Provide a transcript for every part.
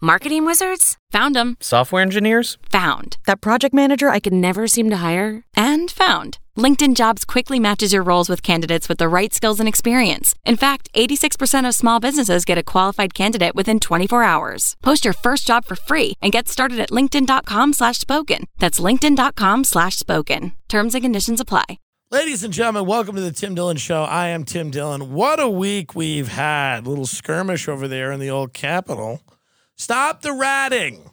Marketing wizards? Found them. Software engineers? Found. That project manager I could never seem to hire? And found. LinkedIn Jobs quickly matches your roles with candidates with the right skills and experience. In fact, 86% of small businesses get a qualified candidate within 24 hours. Post your first job for free and get started at linkedin.com slash spoken. That's linkedin.com slash spoken. Terms and conditions apply. Ladies and gentlemen, welcome to the Tim Dillon Show. I am Tim Dillon. What a week we've had. Little skirmish over there in the old Capitol. Stop the ratting.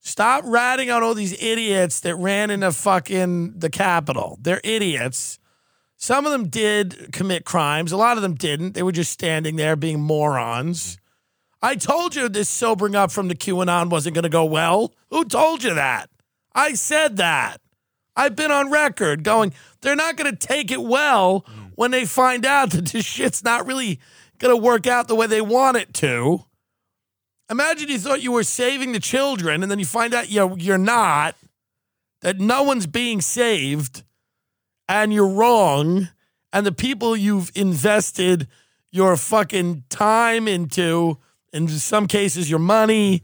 Stop ratting on all these idiots that ran into fucking the Capitol. They're idiots. Some of them did commit crimes. A lot of them didn't. They were just standing there being morons. I told you this sobering up from the QAnon wasn't going to go well. Who told you that? I said that. I've been on record going, they're not going to take it well when they find out that this shit's not really going to work out the way they want it to. Imagine you thought you were saving the children and then you find out you're, you're not, that no one's being saved and you're wrong. And the people you've invested your fucking time into, in some cases, your money,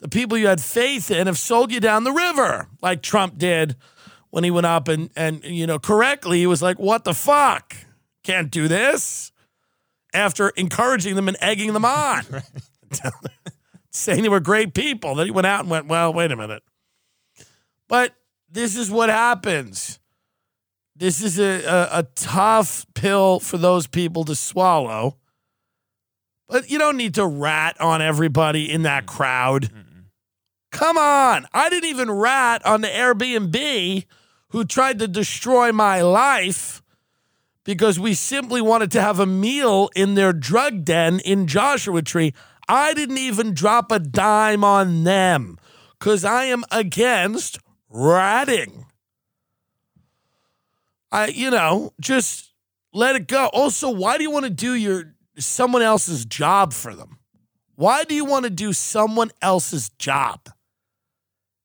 the people you had faith in have sold you down the river, like Trump did when he went up and, and you know, correctly, he was like, what the fuck? Can't do this. After encouraging them and egging them on. saying they were great people. Then he went out and went, well, wait a minute. But this is what happens. This is a, a, a tough pill for those people to swallow. But you don't need to rat on everybody in that crowd. Come on. I didn't even rat on the Airbnb who tried to destroy my life because we simply wanted to have a meal in their drug den in Joshua Tree. I didn't even drop a dime on them because I am against ratting. I, you know, just let it go. Also, why do you want to do your someone else's job for them? Why do you want to do someone else's job?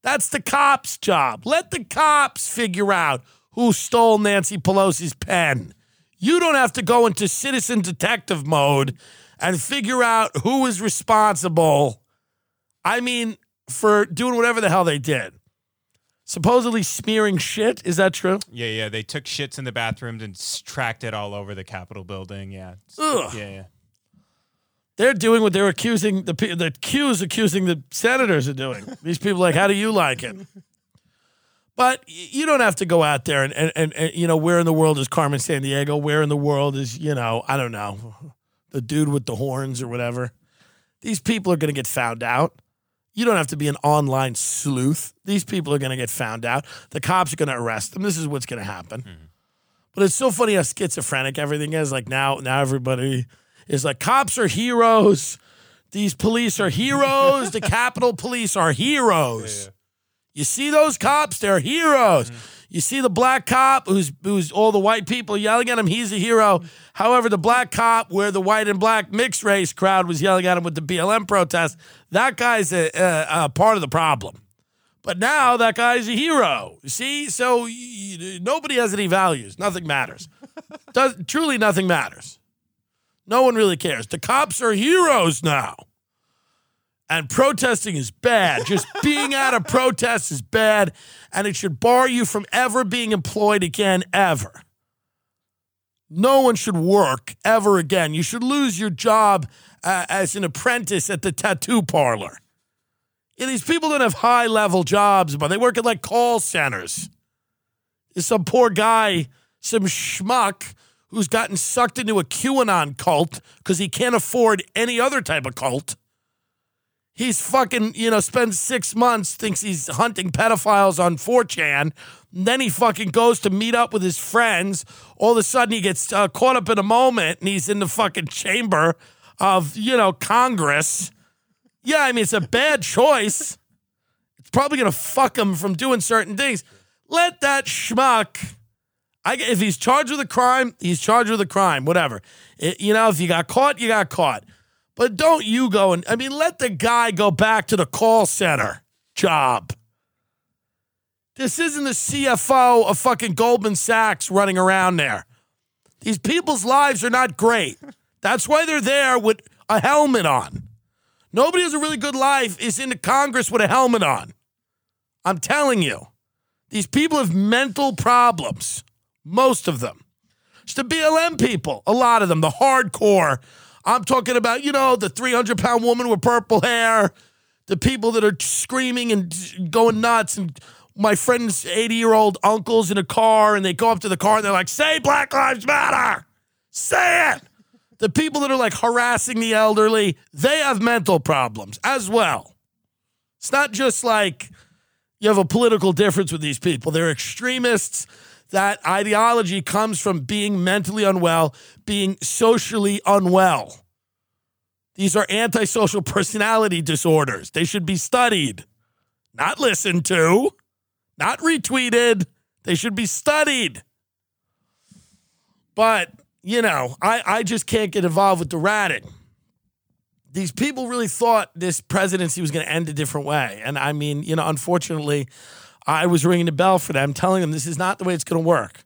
That's the cops' job. Let the cops figure out who stole Nancy Pelosi's pen. You don't have to go into citizen detective mode and figure out who is responsible. I mean, for doing whatever the hell they did. Supposedly smearing shit. Is that true? Yeah, yeah. They took shits in the bathrooms and tracked it all over the Capitol building. Yeah. Ugh. Yeah, yeah. They're doing what they're accusing the the Q's accusing the senators of doing. These people are like, how do you like it? But you don't have to go out there and, and, and, and you know where in the world is Carmen Sandiego? Where in the world is you know I don't know the dude with the horns or whatever. These people are going to get found out. You don't have to be an online sleuth. These people are going to get found out. The cops are going to arrest them. This is what's going to happen. Mm-hmm. But it's so funny how schizophrenic everything is. Like now, now everybody is like, cops are heroes. These police are heroes. the Capitol Police are heroes. You see those cops? They're heroes. Mm-hmm. You see the black cop who's who's all the white people yelling at him. He's a hero. However, the black cop, where the white and black mixed race crowd was yelling at him with the BLM protest, that guy's a, a, a part of the problem. But now that guy's a hero. See, so y- nobody has any values. Nothing matters. Does, truly, nothing matters. No one really cares. The cops are heroes now. And protesting is bad. Just being at a protest is bad, and it should bar you from ever being employed again, ever. No one should work ever again. You should lose your job uh, as an apprentice at the tattoo parlor. Yeah, these people don't have high level jobs, but they work at like call centers. There's some poor guy, some schmuck who's gotten sucked into a QAnon cult because he can't afford any other type of cult. He's fucking, you know, spends six months, thinks he's hunting pedophiles on 4chan. Then he fucking goes to meet up with his friends. All of a sudden, he gets uh, caught up in a moment and he's in the fucking chamber of, you know, Congress. Yeah, I mean, it's a bad choice. It's probably going to fuck him from doing certain things. Let that schmuck. I, if he's charged with a crime, he's charged with a crime, whatever. It- you know, if you got caught, you got caught. But don't you go and, I mean, let the guy go back to the call center job. This isn't the CFO of fucking Goldman Sachs running around there. These people's lives are not great. That's why they're there with a helmet on. Nobody has a really good life is into Congress with a helmet on. I'm telling you. These people have mental problems. Most of them. It's the BLM people, a lot of them, the hardcore. I'm talking about, you know, the 300 pound woman with purple hair, the people that are screaming and going nuts, and my friend's 80 year old uncles in a car, and they go up to the car and they're like, say Black Lives Matter. Say it. The people that are like harassing the elderly, they have mental problems as well. It's not just like you have a political difference with these people, they're extremists. That ideology comes from being mentally unwell, being socially unwell. These are antisocial personality disorders. They should be studied, not listened to, not retweeted. They should be studied. But, you know, I, I just can't get involved with the ratting. These people really thought this presidency was going to end a different way. And I mean, you know, unfortunately, I was ringing the bell for them, telling them this is not the way it's going to work.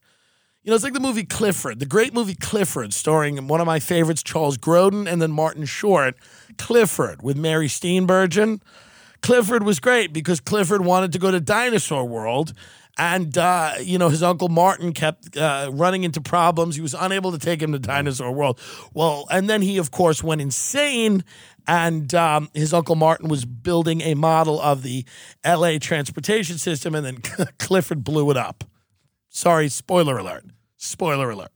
You know, it's like the movie Clifford, the great movie Clifford, starring one of my favorites, Charles Grodin, and then Martin Short. Clifford with Mary Steenburgen. Clifford was great because Clifford wanted to go to Dinosaur World. And, uh, you know, his uncle Martin kept uh, running into problems. He was unable to take him to Dinosaur World. Well, and then he, of course, went insane. And um, his uncle Martin was building a model of the LA transportation system. And then Clifford blew it up. Sorry, spoiler alert. Spoiler alert.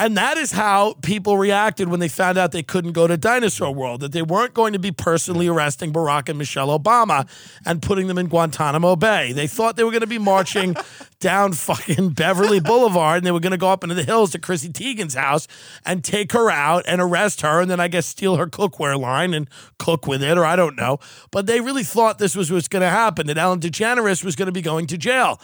And that is how people reacted when they found out they couldn't go to Dinosaur World, that they weren't going to be personally arresting Barack and Michelle Obama and putting them in Guantanamo Bay. They thought they were going to be marching down fucking Beverly Boulevard and they were going to go up into the hills to Chrissy Teigen's house and take her out and arrest her and then I guess steal her cookware line and cook with it, or I don't know. But they really thought this was what's going to happen, that Ellen DeGeneres was going to be going to jail.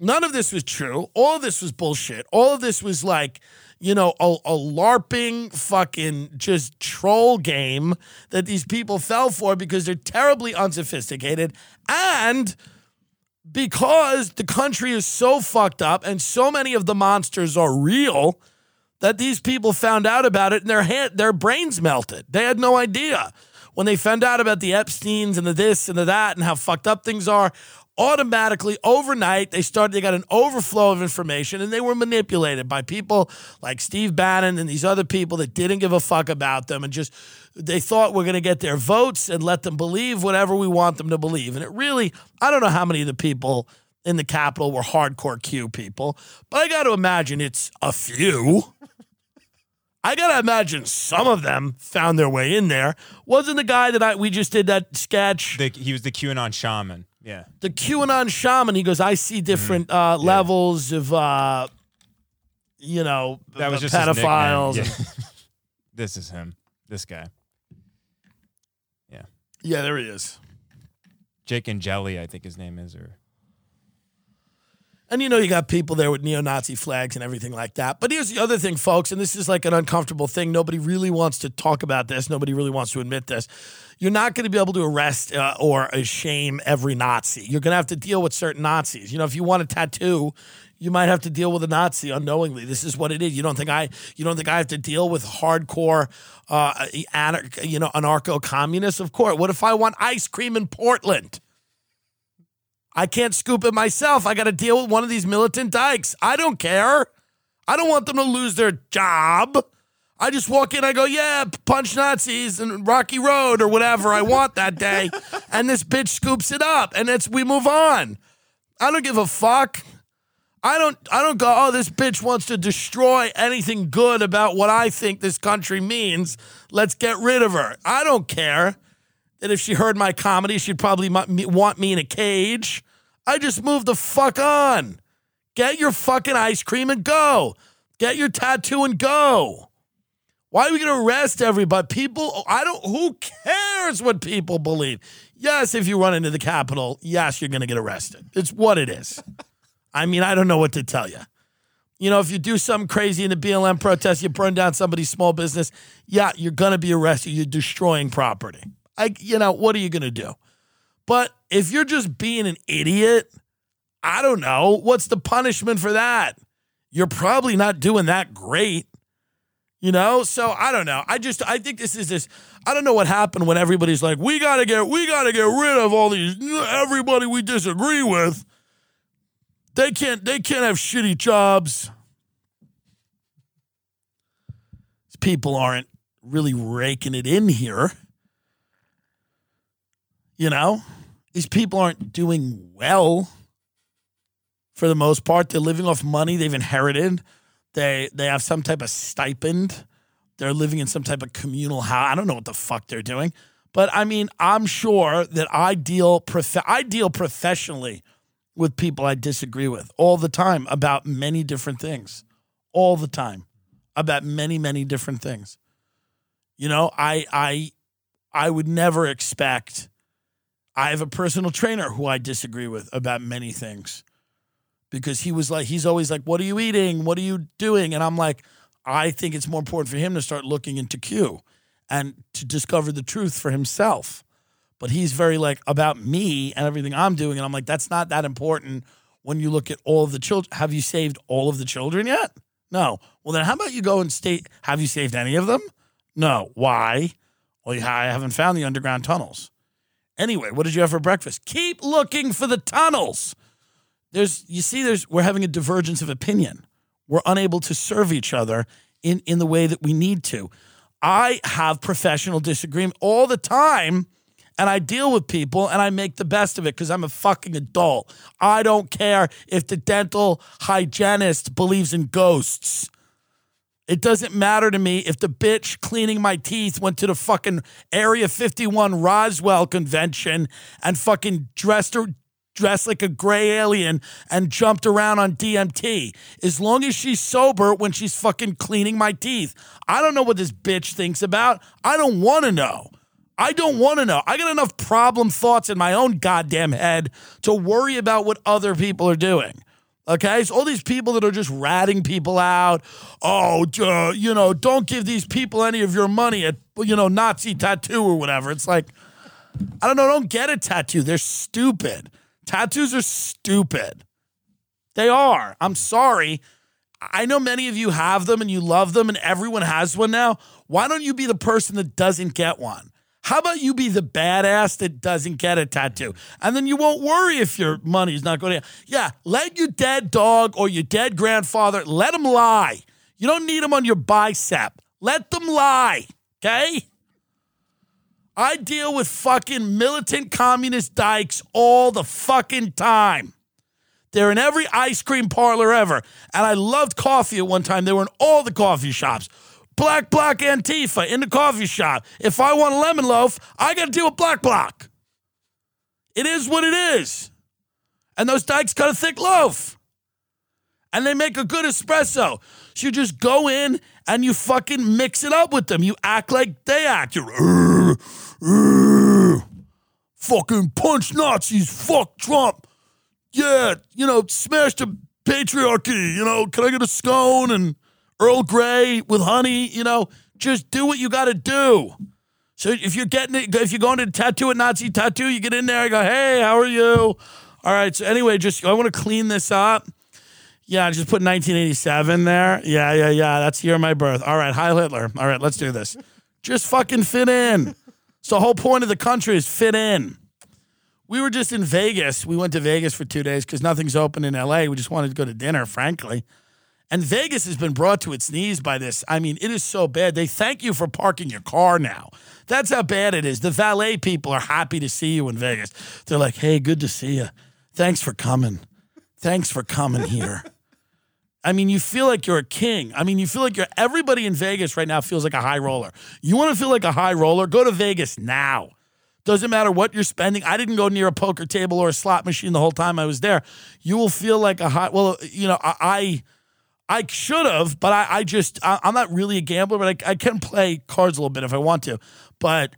None of this was true. All of this was bullshit. All of this was like, you know, a, a LARPing fucking just troll game that these people fell for because they're terribly unsophisticated and because the country is so fucked up and so many of the monsters are real that these people found out about it and their their brains melted. They had no idea. When they found out about the Epsteins and the this and the that and how fucked up things are, automatically overnight they started they got an overflow of information and they were manipulated by people like Steve Bannon and these other people that didn't give a fuck about them and just they thought we're going to get their votes and let them believe whatever we want them to believe and it really I don't know how many of the people in the Capitol were hardcore Q people but I got to imagine it's a few I gotta imagine some of them found their way in there. Wasn't the guy that I we just did that sketch? The, he was the QAnon shaman. Yeah. the QAnon shaman. He goes, I see different uh, levels of, uh, you know, That was just pedophiles. Yeah. this is him. This guy. Yeah. Yeah, there he is. Jake Angeli, I think his name is, or And you know, you got people there with neo Nazi flags and everything like that. But here's the other thing, folks, and this is like an uncomfortable thing. Nobody really wants to talk about this. Nobody really wants to admit this. You're not going to be able to arrest uh, or shame every Nazi. You're going to have to deal with certain Nazis. You know, if you want a tattoo, you might have to deal with a Nazi unknowingly. This is what it is. You don't think I? You don't think I have to deal with hardcore, uh, anar- you know, anarcho communists? Of course. What if I want ice cream in Portland? I can't scoop it myself. I got to deal with one of these militant dykes. I don't care. I don't want them to lose their job. I just walk in, I go, yeah, punch Nazis and Rocky Road or whatever I want that day. and this bitch scoops it up and it's we move on. I don't give a fuck. I don't I don't go, oh, this bitch wants to destroy anything good about what I think this country means. Let's get rid of her. I don't care that if she heard my comedy, she'd probably want me in a cage. I just move the fuck on. Get your fucking ice cream and go. Get your tattoo and go. Why are we going to arrest everybody? People, I don't, who cares what people believe? Yes, if you run into the Capitol, yes, you're going to get arrested. It's what it is. I mean, I don't know what to tell you. You know, if you do something crazy in the BLM protest, you burn down somebody's small business, yeah, you're going to be arrested. You're destroying property. I, you know, what are you going to do? But if you're just being an idiot, I don't know. What's the punishment for that? You're probably not doing that great. You know? So I don't know. I just I think this is this I don't know what happened when everybody's like, we gotta get we gotta get rid of all these everybody we disagree with. They can't they can't have shitty jobs. People aren't really raking it in here. You know? These people aren't doing well for the most part. They're living off money they've inherited. They they have some type of stipend. They're living in some type of communal house. I don't know what the fuck they're doing. But I mean, I'm sure that I deal prof- I deal professionally with people I disagree with all the time about many different things. All the time. About many, many different things. You know, I I I would never expect I have a personal trainer who I disagree with about many things because he was like, he's always like, What are you eating? What are you doing? And I'm like, I think it's more important for him to start looking into Q and to discover the truth for himself. But he's very like about me and everything I'm doing. And I'm like, that's not that important when you look at all of the children. Have you saved all of the children yet? No. Well, then how about you go and state, have you saved any of them? No. Why? Well, I haven't found the underground tunnels. Anyway, what did you have for breakfast? Keep looking for the tunnels. There's, you see, there's, we're having a divergence of opinion. We're unable to serve each other in, in the way that we need to. I have professional disagreement all the time, and I deal with people and I make the best of it because I'm a fucking adult. I don't care if the dental hygienist believes in ghosts. It doesn't matter to me if the bitch cleaning my teeth went to the fucking Area 51 Roswell convention and fucking dressed her dressed like a gray alien and jumped around on DMT. As long as she's sober when she's fucking cleaning my teeth. I don't know what this bitch thinks about. I don't want to know. I don't want to know. I got enough problem thoughts in my own goddamn head to worry about what other people are doing. Okay, so all these people that are just ratting people out. Oh, uh, you know, don't give these people any of your money at you know Nazi tattoo or whatever. It's like, I don't know. Don't get a tattoo. They're stupid. Tattoos are stupid. They are. I'm sorry. I know many of you have them and you love them, and everyone has one now. Why don't you be the person that doesn't get one? How about you be the badass that doesn't get a tattoo? And then you won't worry if your money is not going to. Yeah, let your dead dog or your dead grandfather, let them lie. You don't need them on your bicep. Let them lie, okay? I deal with fucking militant communist dykes all the fucking time. They're in every ice cream parlor ever. And I loved coffee at one time. They were in all the coffee shops. Black Bloc Antifa in the coffee shop. If I want a lemon loaf, I got to deal with Black Bloc. It is what it is. And those dykes cut a thick loaf. And they make a good espresso. So you just go in and you fucking mix it up with them. You act like they act. You're, fucking punch Nazis, fuck Trump. Yeah, you know, smash the patriarchy. You know, can I get a scone and Earl Grey with honey? You know, just do what you got to do. So if you're getting it, if you're going to tattoo a Nazi tattoo, you get in there. I go, hey, how are you? All right. So anyway, just I want to clean this up. Yeah, just put 1987 there. Yeah, yeah, yeah. That's the year of my birth. All right, Heil Hitler. All right, let's do this. Just fucking fit in. So the whole point of the country is fit in. We were just in Vegas. We went to Vegas for two days because nothing's open in LA. We just wanted to go to dinner, frankly. And Vegas has been brought to its knees by this. I mean, it is so bad. They thank you for parking your car now. That's how bad it is. The valet people are happy to see you in Vegas. They're like, hey, good to see you. Thanks for coming. Thanks for coming here. I mean, you feel like you're a king. I mean, you feel like you're everybody in Vegas right now feels like a high roller. You want to feel like a high roller? Go to Vegas now. Doesn't matter what you're spending. I didn't go near a poker table or a slot machine the whole time I was there. You will feel like a high. Well, you know, I I, I should have, but I, I just I, am not really a gambler, but I, I can play cards a little bit if I want to. But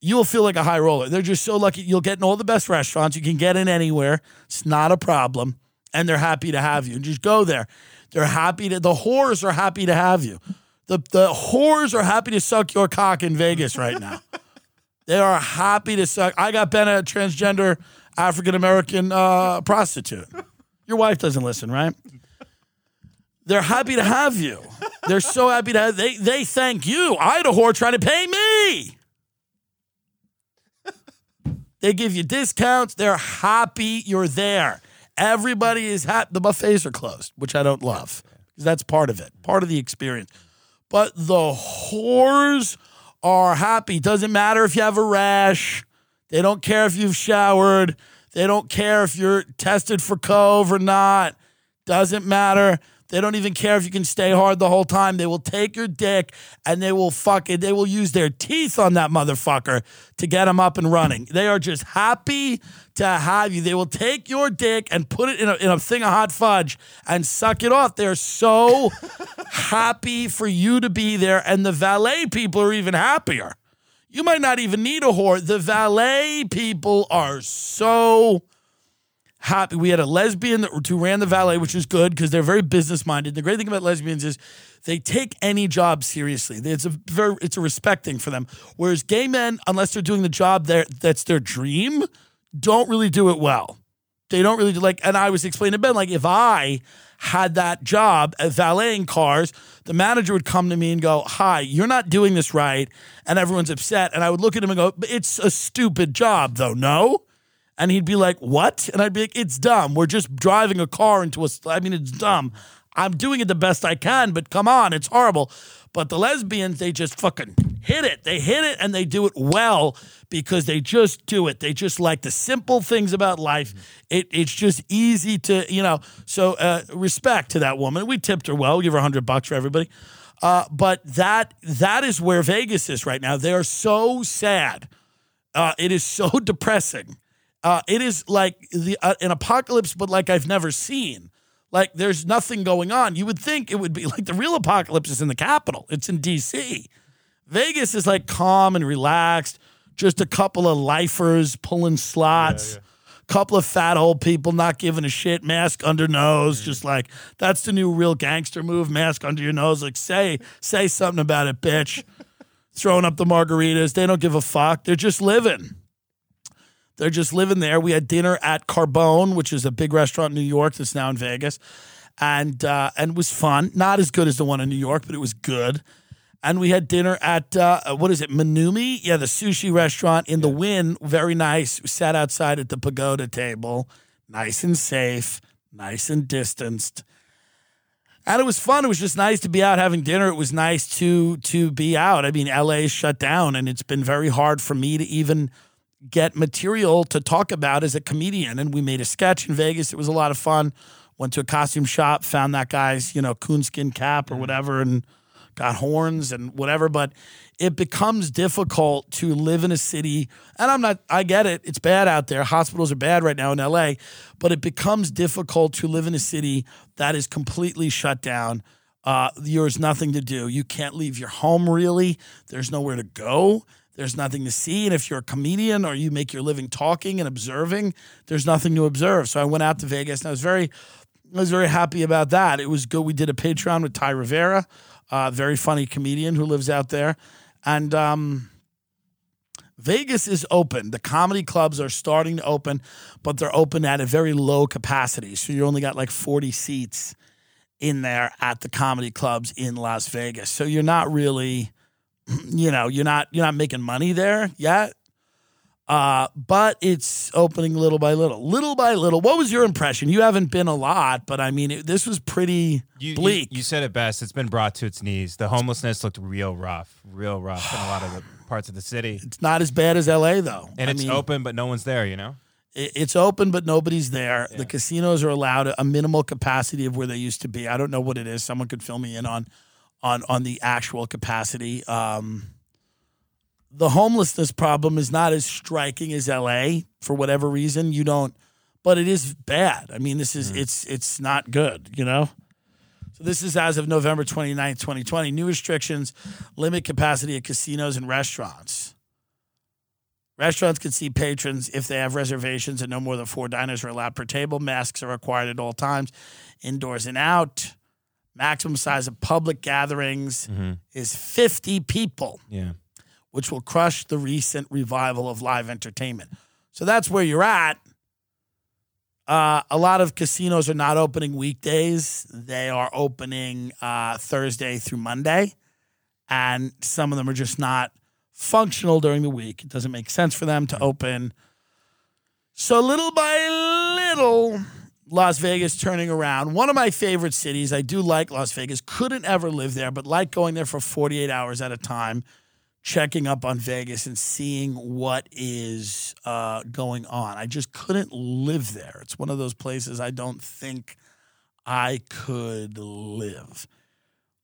you will feel like a high roller. They're just so lucky. You'll get in all the best restaurants. You can get in anywhere. It's not a problem and they're happy to have you. Just go there. They're happy to. The whores are happy to have you. The the whores are happy to suck your cock in Vegas right now. they are happy to suck. I got Ben a transgender African American uh, prostitute. Your wife doesn't listen, right? They're happy to have you. They're so happy to have they they thank you. I had a whore trying to pay me. They give you discounts. They're happy you're there. Everybody is happy. The buffets are closed, which I don't love because that's part of it, part of the experience. But the whores are happy. Doesn't matter if you have a rash. They don't care if you've showered. They don't care if you're tested for cove or not. Doesn't matter. They don't even care if you can stay hard the whole time. They will take your dick and they will fuck it. They will use their teeth on that motherfucker to get him up and running. They are just happy to have you. They will take your dick and put it in a, in a thing of hot fudge and suck it off. They're so happy for you to be there. And the valet people are even happier. You might not even need a whore. The valet people are so happy. We had a lesbian who ran the valet, which was good because they're very business minded. The great thing about lesbians is they take any job seriously. It's a very it's a respect thing for them. Whereas gay men, unless they're doing the job that's their dream, don't really do it well. They don't really do like. And I was explaining to Ben like if I had that job at valeting cars, the manager would come to me and go, Hi, you're not doing this right. And everyone's upset. And I would look at him and go, It's a stupid job, though, no? And he'd be like, What? And I'd be like, It's dumb. We're just driving a car into a, I mean, it's dumb. I'm doing it the best I can, but come on, it's horrible. But the lesbians, they just fucking hit it. They hit it and they do it well because they just do it. They just like the simple things about life. It, it's just easy to, you know. So uh, respect to that woman. We tipped her well. We give her hundred bucks for everybody. Uh, but that that is where Vegas is right now. They are so sad. Uh, it is so depressing. Uh, it is like the uh, an apocalypse, but like I've never seen. Like there's nothing going on. You would think it would be like the real apocalypse is in the capital. It's in D.C. Vegas is like calm and relaxed. Just a couple of lifers pulling slots. Yeah, Couple of fat old people not giving a shit, mask under nose, just like that's the new real gangster move, mask under your nose. Like say, say something about it, bitch. Throwing up the margaritas. They don't give a fuck. They're just living. They're just living there. We had dinner at Carbone, which is a big restaurant in New York that's now in Vegas, and uh, and it was fun. Not as good as the one in New York, but it was good. And we had dinner at uh, what is it, Manumi? Yeah, the sushi restaurant in the Wynn. Very nice. We sat outside at the pagoda table, nice and safe, nice and distanced. And it was fun. It was just nice to be out having dinner. It was nice to to be out. I mean, LA is shut down, and it's been very hard for me to even get material to talk about as a comedian. And we made a sketch in Vegas. It was a lot of fun. Went to a costume shop, found that guy's, you know, coonskin cap or whatever, and got horns and whatever. But it becomes difficult to live in a city. And I'm not, I get it. It's bad out there. Hospitals are bad right now in LA. But it becomes difficult to live in a city that is completely shut down. Uh, there's nothing to do. You can't leave your home really. There's nowhere to go. There's nothing to see. And if you're a comedian or you make your living talking and observing, there's nothing to observe. So I went out to Vegas and I was very, I was very happy about that. It was good. We did a Patreon with Ty Rivera, a very funny comedian who lives out there. And um, Vegas is open. The comedy clubs are starting to open, but they're open at a very low capacity. So you only got like 40 seats in there at the comedy clubs in Las Vegas. So you're not really, you know, you're not you're not making money there yet. Uh, but it's opening little by little, little by little. What was your impression? You haven't been a lot, but I mean, it, this was pretty You, you- bleak. You, said it best. It's been brought to its knees. The homelessness looked real rough, real rough in a lot of the parts of the city. it's not as bad as LA though. And I it's mean, open, but no one's there. You know. it- it's open, but nobody's there. Yeah. The casinos are allowed a minimal capacity of where they used to be. I don't know what it is. Someone could fill me in on, on on the actual capacity. Um, the homelessness problem is not as striking as LA for whatever reason. You don't, but it is bad. I mean, this is it's it's not good. You know. So this is as of November 29th, 2020. New restrictions limit capacity at casinos and restaurants. Restaurants can see patrons if they have reservations and no more than four diners are allowed per table. Masks are required at all times, indoors and out. Maximum size of public gatherings is 50 people, Yeah. which will crush the recent revival of live entertainment. So that's where you're at. Uh, a lot of casinos are not opening weekdays. They are opening uh, Thursday through Monday, and some of them are just not functional during the week. It doesn't make sense for them to open. So little by little, Las Vegas turning around. One of my favorite cities. I do like Las Vegas. Couldn't ever live there, but like going there for 48 hours at a time, checking up on Vegas and seeing what is uh, going on. I just couldn't live there. It's one of those places I don't think I could live.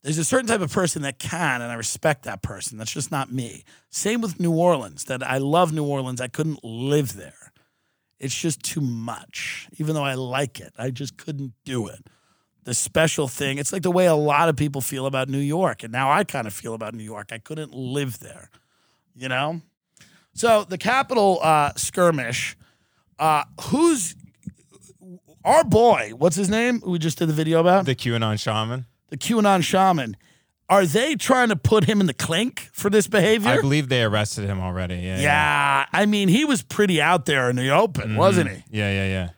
There's a certain type of person that can, and I respect that person. That's just not me. Same with New Orleans, that I love New Orleans. I couldn't live there. It's just too much. Even though I like it, I just couldn't do it. The special thing, it's like the way a lot of people feel about New York. And now I kind of feel about New York. I couldn't live there, you know? So the Capitol uh, skirmish, uh, who's our boy? What's his name? We just did the video about The QAnon shaman. the QAnon shaman. Are they trying to put him in the clink for this behavior? I believe they arrested him already. Yeah. yeah, I mean, he was pretty out there in the open, wasn't he? Yeah, yeah, yeah.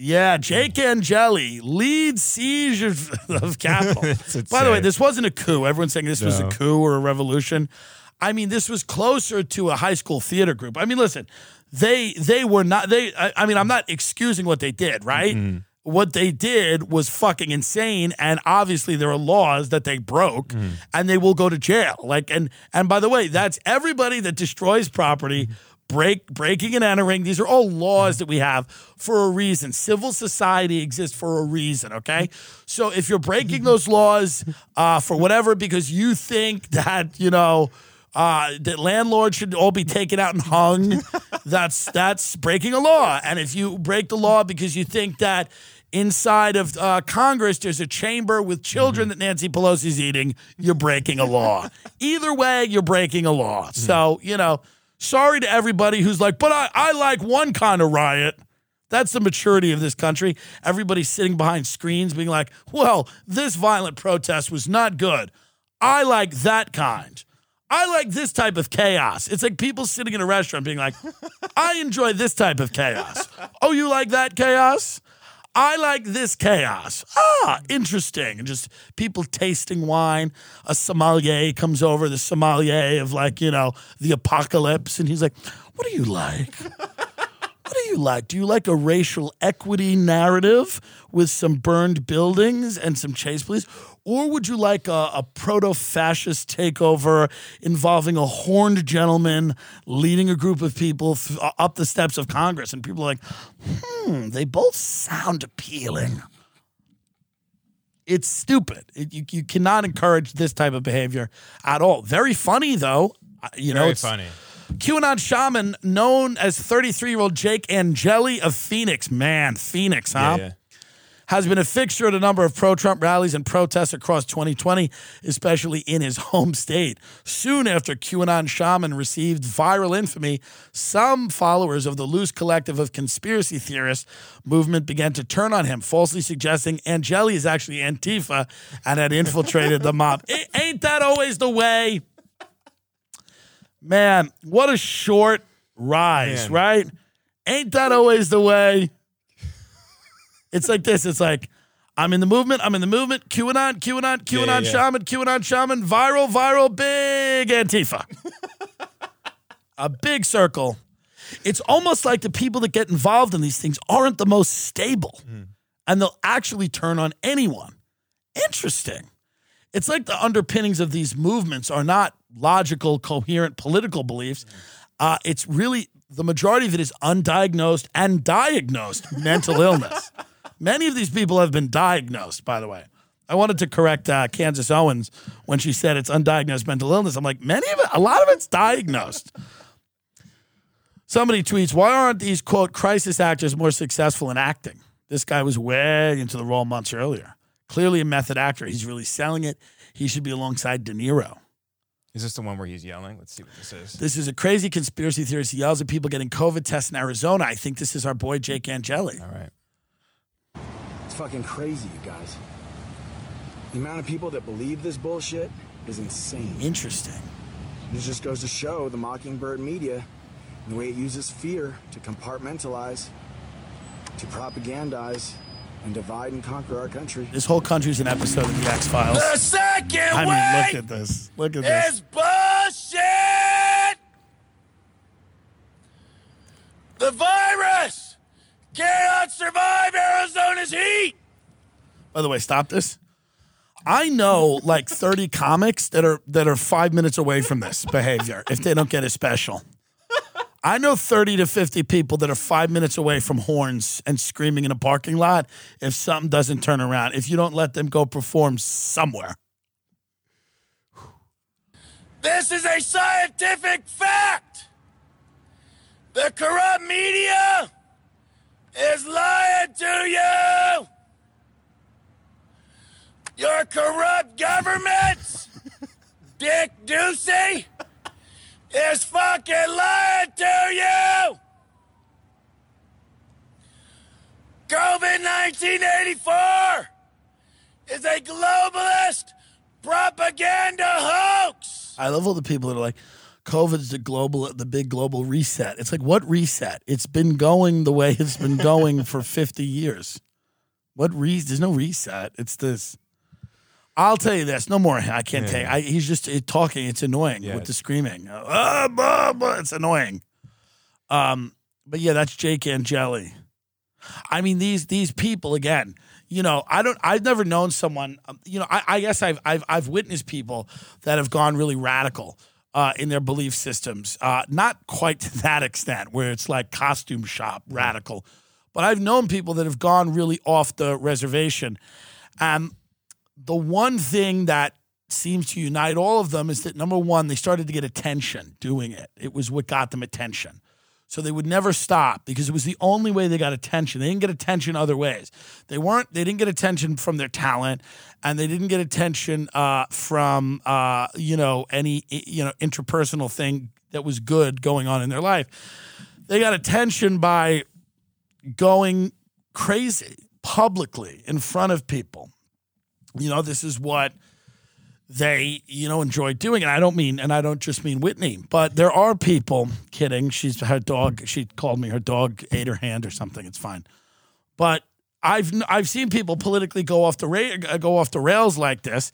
Yeah, Jake Angeli, lead siege of, of Capitol. By the way, this wasn't a coup. Everyone's saying this was a coup or a revolution. I mean, this was closer to a high school theater group. I mean, listen, they they were not they. I, I mean, I'm not excusing what they did, right? Mm-hmm. What they did was fucking insane, and obviously there are laws that they broke, Mm-hmm. and they will go to jail. Like, and and by the way, that's everybody that destroys property Mm-hmm. break breaking and entering these are all laws that we have for a reason civil society exists for a reason okay so if you're breaking those laws uh, for whatever because you think that you know uh, that landlords should all be taken out and hung that's that's breaking a law and if you break the law because you think that inside of uh, Congress, there's a chamber with children that Nancy Pelosi's eating. You're breaking a law. Either way, you're breaking a law. So, you know, sorry to everybody who's like, but I, I like one kind of riot. That's the maturity of this country. Everybody's sitting behind screens being like, well, this violent protest was not good. I like that kind. I like this type of chaos. It's like people sitting in a restaurant being like, I enjoy this type of chaos. Oh, you like that chaos? I like this chaos. Ah, interesting. And just people tasting wine. A sommelier comes over, the sommelier of like, you know, the apocalypse. And he's like, What do you like? What do you like? Do you like a racial equity narrative with some burned buildings and some chase police? Or would you like a, a proto fascist takeover involving a horned gentleman leading a group of people th- up the steps of Congress? And people are like, hmm, they both sound appealing. It's stupid. It, you, you cannot encourage this type of behavior at all. Very funny, though. Uh, You know, Very it's, funny. QAnon shaman known as 33 year old Jake Angeli of Phoenix. Man, Phoenix, huh? Yeah, yeah. Has been a fixture at a number of pro Trump rallies and protests across 2020, especially in his home state. Soon after QAnon shaman received viral infamy, some followers of the loose collective of conspiracy theorists movement began to turn on him, falsely suggesting Angeli is actually Antifa and had infiltrated the mob. Ain't that always the way? Man, what a short rise, Man. right? Ain't that always the way? It's like this. It's like, I'm in the movement. I'm in the movement. QAnon, QAnon, QAnon yeah, yeah. shaman, QAnon shaman, viral, viral, big Antifa. a big circle. It's almost like the people that get involved in these things aren't the most stable and they'll actually turn on anyone. Interesting. It's like the underpinnings of these movements are not logical, coherent political beliefs. Uh, it's really the majority of it is undiagnosed and diagnosed mental illness. Many of these people have been diagnosed, by the way. I wanted to correct uh, Candace Owens when she said it's undiagnosed mental illness. I'm like, many of it, a lot of it's diagnosed. Somebody tweets, why aren't these, quote, crisis actors more successful in acting? This guy was way into the role months earlier. Clearly a method actor. He's really selling it. He should be alongside De Niro. Is this the one where he's yelling? Let's see what this is. This is a crazy conspiracy theorist. He yells at people getting COVID tests in Arizona. I think this is our boy Jake Angeli. All right. It's fucking crazy, you guys. The amount of people that believe this bullshit is insane. Interesting. This just goes to show the Mockingbird media and the way it uses fear to compartmentalize. to propagandize and divide and conquer our country. This whole country's an episode of the X Files. The second I mean, look at this. Look at this. is bullshit. The virus cannot survive Arizona's heat. By the way, stop this. I know like 30 comics that are that are five minutes away from this behavior if they don't get a special. I know 30 to 50 people that are five minutes away from horns and screaming in a parking lot if something doesn't turn around, if you don't let them go perform somewhere. This is a scientific fact. The corrupt media is lying to you. Your corrupt government, Dick Ducey, is fucking lying to you. COVID 1984 is a globalist propaganda hoax. I love all the people that are like, COVID's the global, the big global reset. It's like, what reset? It's been going the way it's been going for 50 years. What re? There's no reset. It's this. I'll tell you this. No more. I can't Yeah. take. I, he's just uh, talking. It's annoying Yeah. with the screaming. Ah, blah, blah. It's annoying. Um, but yeah, that's Jake Angeli. I mean, these these people again. You know, I don't. I've never known someone. um, You know, I, I guess I've I've I've witnessed people that have gone really radical uh, in their belief systems. Uh, not quite to that extent, where it's like costume shop radical, but I've known people that have gone really off the reservation. And the one thing that seems to unite all of them is that number one, they started to get attention doing it. It was what got them attention. So they would never stop because it was the only way they got attention. They didn't get attention other ways. They weren't. They didn't get attention from their talent, and they didn't get attention uh, from uh, you know any you know interpersonal thing that was good going on in their life. They got attention by going crazy publicly in front of people. You know, this is what they, you know, enjoy doing. And I don't mean, and I don't just mean Whitney, but there are people kidding. She's her dog. She called me her dog ate her hand or something. It's fine. But I've I've seen people politically go off the ra- go off the rails like this,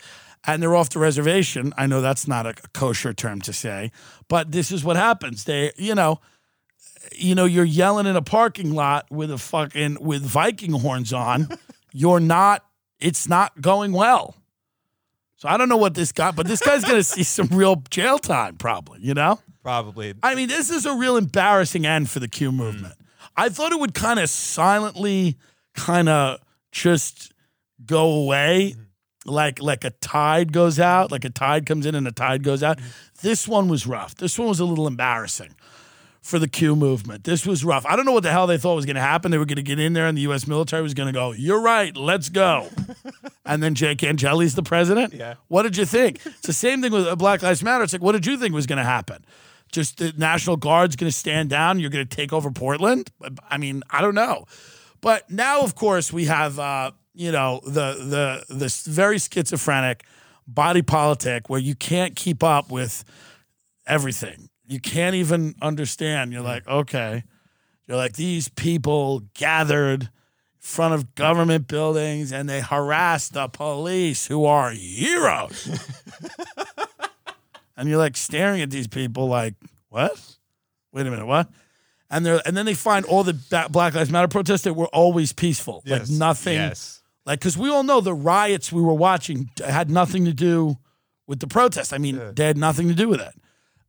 and they're off the reservation. I know that's not a kosher term to say, but this is what happens. They, you know, you know, you're yelling in a parking lot with a fucking with Viking horns on. You're not. It's not going well. So I don't know what this guy, but this guy's going to see some real jail time, probably. You know. Probably. I mean, this is a real embarrassing end for the Q mm. movement. I thought it would kind of silently, kind of just go away, mm-hmm. like like a tide goes out, like a tide comes in and a tide goes out. Mm-hmm. This one was rough. This one was a little embarrassing for the Q movement. This was rough. I don't know what the hell they thought was going to happen. They were going to get in there, and the U.S. military was going to go, "You're right, let's go." and then Jake Angeli's the president. Yeah. What did you think? It's the same thing with uh, Black Lives Matter. It's like, what did you think was going to happen? Just the National Guard's going to stand down. You're going to take over Portland. I mean, I don't know. But now, of course, we have uh, you know the the this very schizophrenic body politic where you can't keep up with everything. You can't even understand. You're like, okay. You're like, these people gathered in front of government buildings and they harassed the police who are heroes. and you're like staring at these people like, what? Wait a minute, what? And they're and then they find all the Black Lives Matter protests that were always peaceful. Yes. Like nothing Yes. like because we all know the riots we were watching had nothing to do with the protest. I mean, they had nothing to do with it,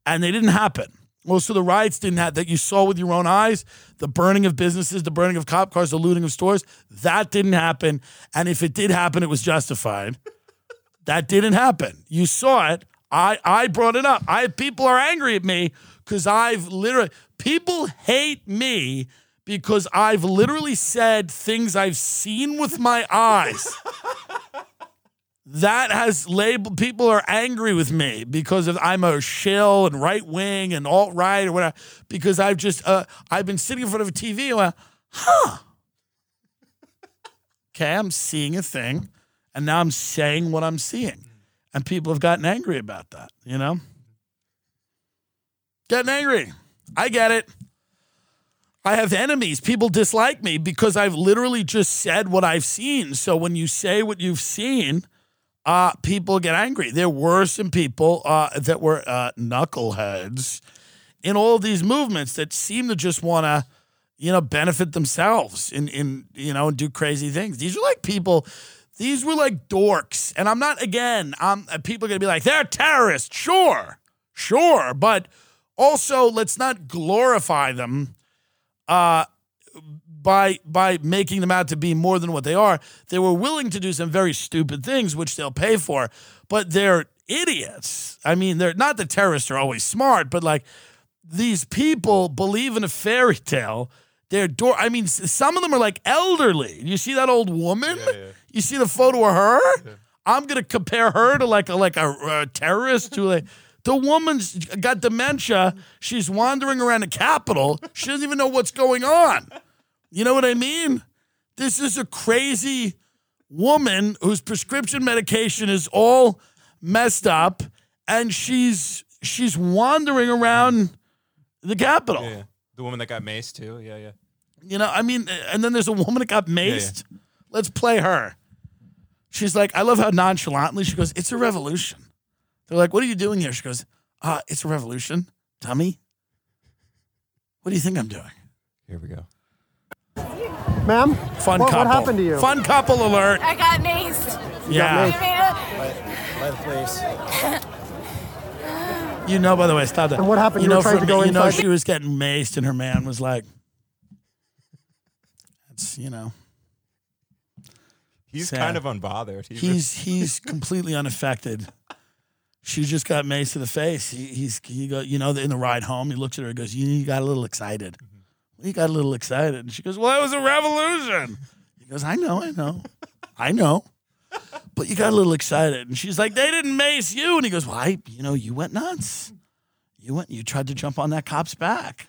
and they didn't happen. Most of the riots didn't have that you saw with your own eyes. The burning of businesses, the burning of cop cars, the looting of stores. That didn't happen, and if it did happen, it was justified. that didn't happen. You saw it. I I brought it up. I people are angry at me because I've literally people hate me because I've literally said things I've seen with my eyes. that has labeled people are angry with me because of I'm a shill and right wing and alt right or whatever because I've just uh, I've been sitting in front of a TV and went, huh. Okay, I'm seeing a thing, and now I'm saying what I'm seeing, and people have gotten angry about that. You know, getting angry. I get it. I have enemies. People dislike me because I've literally just said what I've seen. So when you say what you've seen, uh, people get angry. There were some people uh, that were uh, knuckleheads in all these movements that seem to just want to, you know, benefit themselves in, in, you know, and do crazy things. These are like people, these were like dorks. And I'm not, again, I'm, uh, people are going to be like, they're terrorists. Sure, sure. But also, let's not glorify them uh, by by making them out to be more than what they are. They were willing to do some very stupid things, which they'll pay for, but they're idiots. I mean, they're not the terrorists are always smart, but like these people believe in a fairy tale. They're door. I mean, some of them are like elderly. You see that old woman? You see the photo of her? I'm gonna compare her to like a like a, uh terrorist who like. The woman's got dementia. She's wandering around the Capitol. She doesn't even know what's going on. You know what I mean? This is a crazy woman whose prescription medication is all messed up, and she's she's wandering around the Capitol. Yeah, yeah. The woman that got maced too. Yeah, yeah. You know, I mean, and then there's a woman that got maced. Let's play her. She's like, I love how nonchalantly she goes, It's a revolution. They're like, What are you doing here? She goes, uh, It's a revolution, dummy. What do you think I'm doing? Here we go. Ma'am? Fun What- what happened to you? Fun couple alert. I got maced. Yeah. I mean, uh, You know, by the way, stop that. And what happened? You You were know, trying from, to go you know, she was getting maced, and her man was like, "That's you know." He's Sad. kind of unbothered. He's, He's he's completely unaffected. She just got maced to the face. He, he's he go you know in the ride home. He looks at her and goes, "You, you got a little excited. You got a little excited." And she goes, "Well, it was a revolution." He goes, "I know, I know, I know." But you got a little excited, and she's like, "They didn't mace you," and he goes, "Well, I, you know, you went nuts. You went, you tried to jump on that cop's back."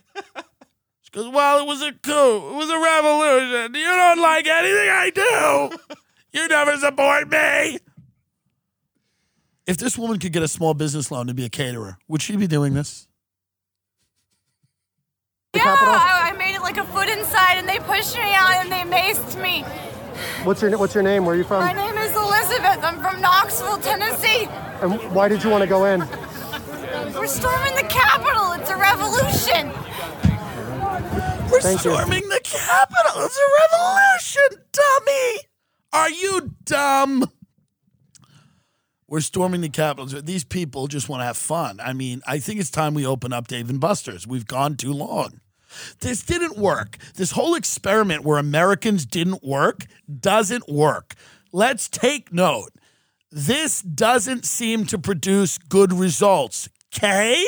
She goes, "Well, it was a coup. It was a revolution. You don't like anything I do. You never support me." If this woman could get a small business loan to be a caterer, would she be doing this? Yeah, I, I made it like a foot inside, and they pushed me out, and they maced me. What's your What's your name? Where are you from? My name is Elizabeth. I'm from Knoxville, Tennessee. And why did you want to go in? We're storming the Capitol. It's a revolution. We're Thank you. storming the Capitol. It's a revolution, dummy. Are you dumb? We're storming the Capitol. These people just want to have fun. I mean, I think it's time we open up Dave and Buster's. We've gone too long. This didn't work. This whole experiment where Americans didn't work doesn't work. Let's take note. This doesn't seem to produce good results. Okay?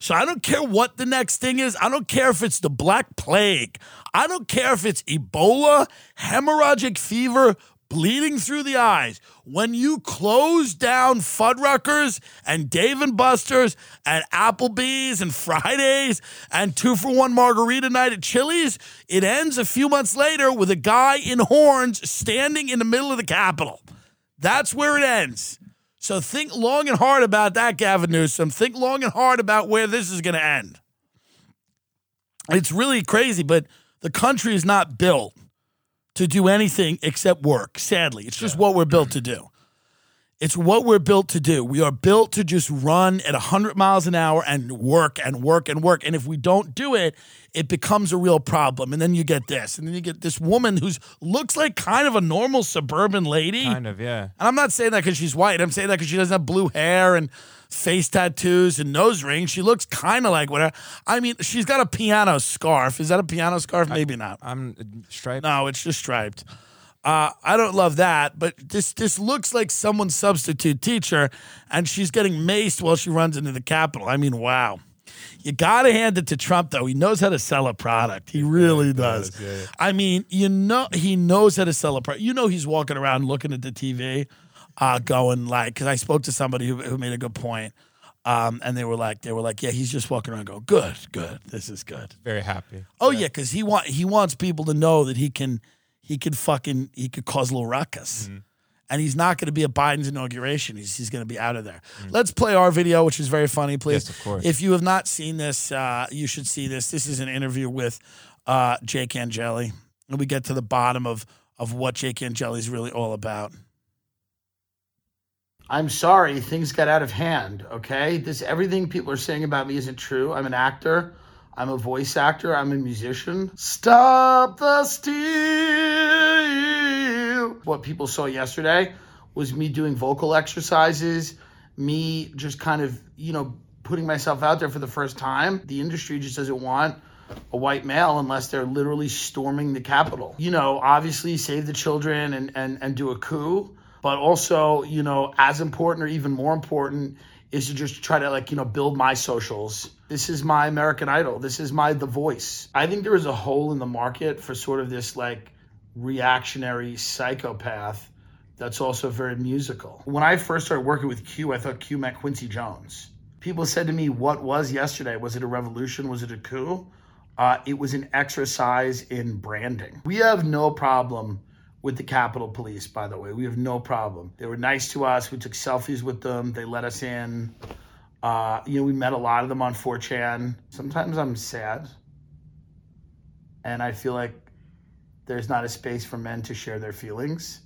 So I don't care what the next thing is. I don't care if it's the Black Plague. I don't care if it's Ebola, hemorrhagic fever, bleeding through the eyes. When you close down Fuddruckers and Dave and Buster's and Applebee's and Fridays and two for one margarita night at Chili's, it ends a few months later with a guy in horns standing in the middle of the Capitol. That's where it ends. So think long and hard about that, Gavin Newsom. Think long and hard about where this is going to end. It's really crazy, but the country is not built to do anything except work, sadly. It's just what we're built to do. It's what we're built to do. We are built to just run at 100 miles an hour and work and work and work. And if we don't do it, it becomes a real problem. And then you get this. And then you get this woman who looks like kind of a normal suburban lady. kind of, yeah. And I'm not saying that because she's white. I'm saying that because she doesn't have blue hair and face tattoos and nose rings. She looks kind of like whatever. I mean, she's got a piano scarf. Is that a piano scarf? Maybe not. I'm uh, striped. No, it's just striped. Uh, I don't love that, but this this looks like someone's substitute teacher, and she's getting maced while she runs into the Capitol. I mean, wow. You got to hand it to Trump, though. He knows how to sell a product. He really does. I mean, you know, he knows how to sell a product. You know, he's walking around looking at the TV, uh, going like, because I spoke to somebody who, who made a good point, um, and they were like, they were like, yeah, he's just walking around, going, good, good, this is good. Very happy. Oh yeah, because he want he wants people to know that he can he can fucking he could cause a little ruckus. and he's not going to be at Biden's inauguration. He's, he's going to be out of there. Let's play our video, which is very funny, please. Mm. Yes, of course. If you have not seen this, uh, you should see this. This is an interview with uh, Jake Angeli, and we get to the bottom of of what Jake Angeli is really all about. I'm sorry, things got out of hand, okay? This everything people are saying about me isn't true. I'm an actor. I'm a voice actor. I'm a musician. Stop the steal. What people saw yesterday was me doing vocal exercises, me just kind of, you know, putting myself out there for the first time. The industry just doesn't want a white male unless they're literally storming the Capitol. You know, obviously save the children and, and, and do a coup, but also, you know, as important or even more important is to just try to like, you know, build my socials. This is my American Idol. This is my The Voice. I think there is a hole in the market for sort of this like reactionary psychopath that's also very musical. When I first started working with Q, I thought Q meant Quincy Jones. People said to me, What was yesterday? Was it a revolution? Was it a coup? Uh, it was an exercise in branding. We have no problem with the Capitol Police, by the way. We have no problem. They were nice to us. We took selfies with them. They let us in. Uh, you know, we met a lot of them on 4chan. Sometimes I'm sad. And I feel like there's not a space for men to share their feelings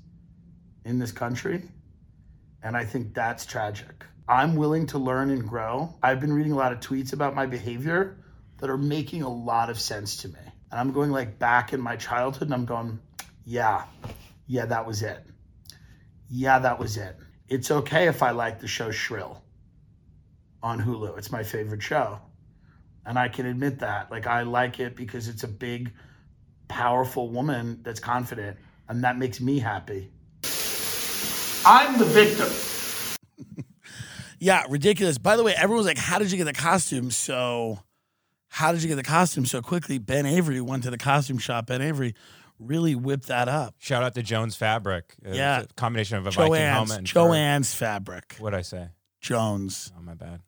in this country. And I think that's tragic. I'm willing to learn and grow. I've been reading a lot of tweets about my behavior that are making a lot of sense to me. And I'm going like back in my childhood and I'm going, yeah, yeah, that was it. Yeah, that was it. It's okay if I like the show Shrill on Hulu. It's my favorite show. And I can admit that. Like, I like it because it's a big, powerful woman that's confident. And that makes me happy. I'm the victim. Yeah, ridiculous. By the way, everyone's like, "How did you get the costume so? How did you get the costume so quickly?" Ben Avery went to the costume shop. Ben Avery really whipped that up. Shout out to Jones Fabric. It's Yeah. a combination of a Viking Joanne's, helmet and fur. Joanne's fabric. What'd I say? Jones. Oh my bad.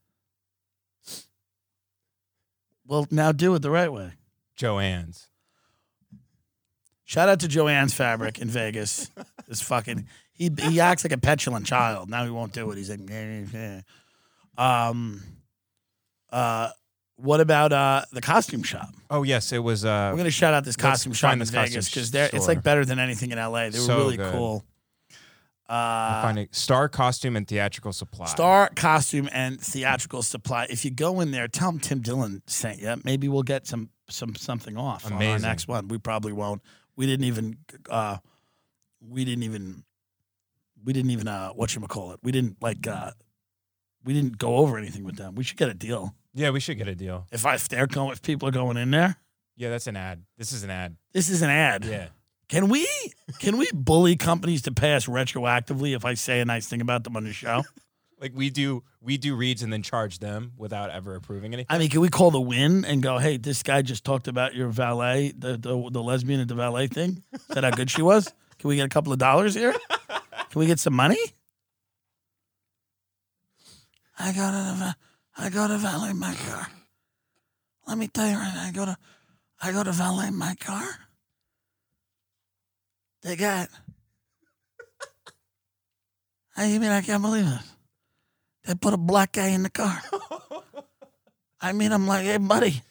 Well, now do it the right way. Joanne's. Shout out to Joanne's Fabric in Vegas. This fucking he he acts like a petulant child. Now he won't do it. He's like, um, uh, what about uh the costume shop? Oh yes, it was. Uh, We're gonna shout out this costume shop in find this costume Vegas because they're it's store. like better than anything in LA. They were So really good. cool. Uh, finding Star Costume and Theatrical Supply. Star costume and theatrical supply. If you go in there, tell them Tim Dillon sent you. Maybe we'll get some some something off on our Amazing. next one. We probably won't. We didn't even uh we didn't even we didn't even uh what you call it. We didn't like uh we didn't go over anything with them. We should get a deal. Yeah, we should get a deal. If I if they're going if people are going in there, Yeah, that's an ad. This is an ad. this is an ad. Yeah. Can we can we bully companies to pay us retroactively if I say a nice thing about them on the show? Like we do, we do reads and then charge them without ever approving anything. I mean, can we call the Wynn and go, hey, this guy just talked about your valet, the the, the lesbian at the valet thing? Said how good she was? Can we get a couple of dollars here? Can we get some money? I got va- I go to valet my car. Let me tell you right now, I go to I go to valet my car. They got I mean I can't believe it. They put a black guy in the car. I mean, I'm like, hey, buddy,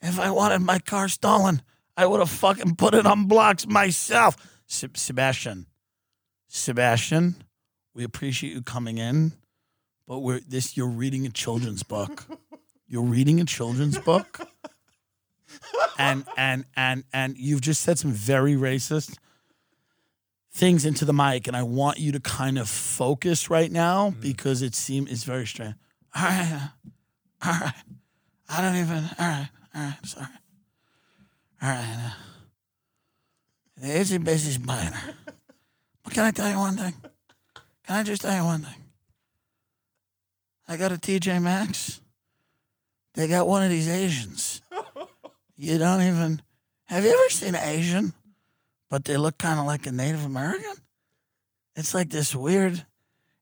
if I wanted my car stolen, I would have fucking put it on blocks myself. Sebastian, Sebastian, we appreciate you coming in, but we're this. You're reading a children's book. You're reading a children's book, and and and and you've just said some very racist things into the mic, and I want you to kind of focus right now because it seems it's very strange. All right, all right. I don't even. All right, all right. Sorry. All right. Uh, the itsy bitsy spider. But can I tell you one thing? Can I just tell you one thing? I got a TJ Maxx. They got one of these Asians. You don't even. Have you ever seen an Asian, but they look kind of like a Native American? It's like this weird.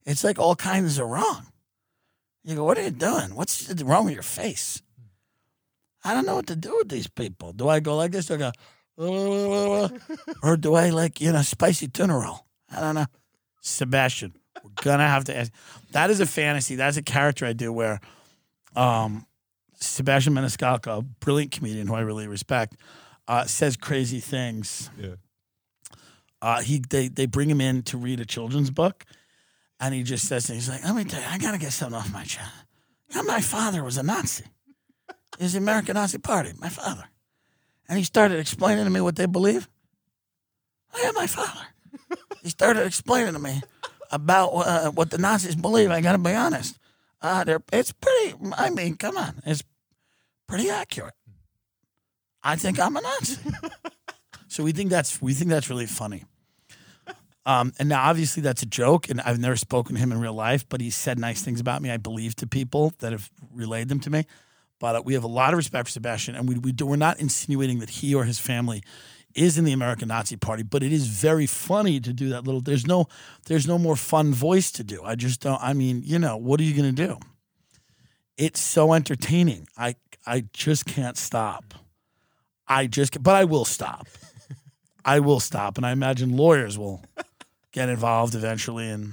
It's like all kinds of wrong. You go, what are you doing? What's wrong with your face? I don't know what to do with these people. Do I go like this? I go, or do I like, you know, spicy tuna roll? I don't know. Sebastian, we're gonna have to ask. That is a fantasy. That's a character I do where, um, Sebastian Maniscalco, a brilliant comedian who I really respect, uh, says crazy things. Yeah. Uh, he they they bring him in to read a children's book, and he just says, he's like, let me tell you, I gotta get something off my chest. You know, my father was a Nazi. He was the American Nazi Party. My father, and he started explaining to me what they believe. I am my father. he started explaining to me about uh, what the Nazis believe. I got to be honest. Uh, they're, it's pretty, I mean, come on. It's pretty accurate. I think I'm a Nazi. so we think that's, we think that's really funny. Um, and now obviously that's a joke and I've never spoken to him in real life, but he said nice things about me. I believe to people that have relayed them to me. But uh, we have a lot of respect for Sebastian, and we, we do, we're not insinuating that he or his family is in the American Nazi Party, but it is very funny to do that little. There's no, there's no more fun voice to do. I just don't. I mean, you know, what are you going to do? It's so entertaining. I I just can't stop. I just, but I will stop. I will stop, and I imagine lawyers will get involved eventually and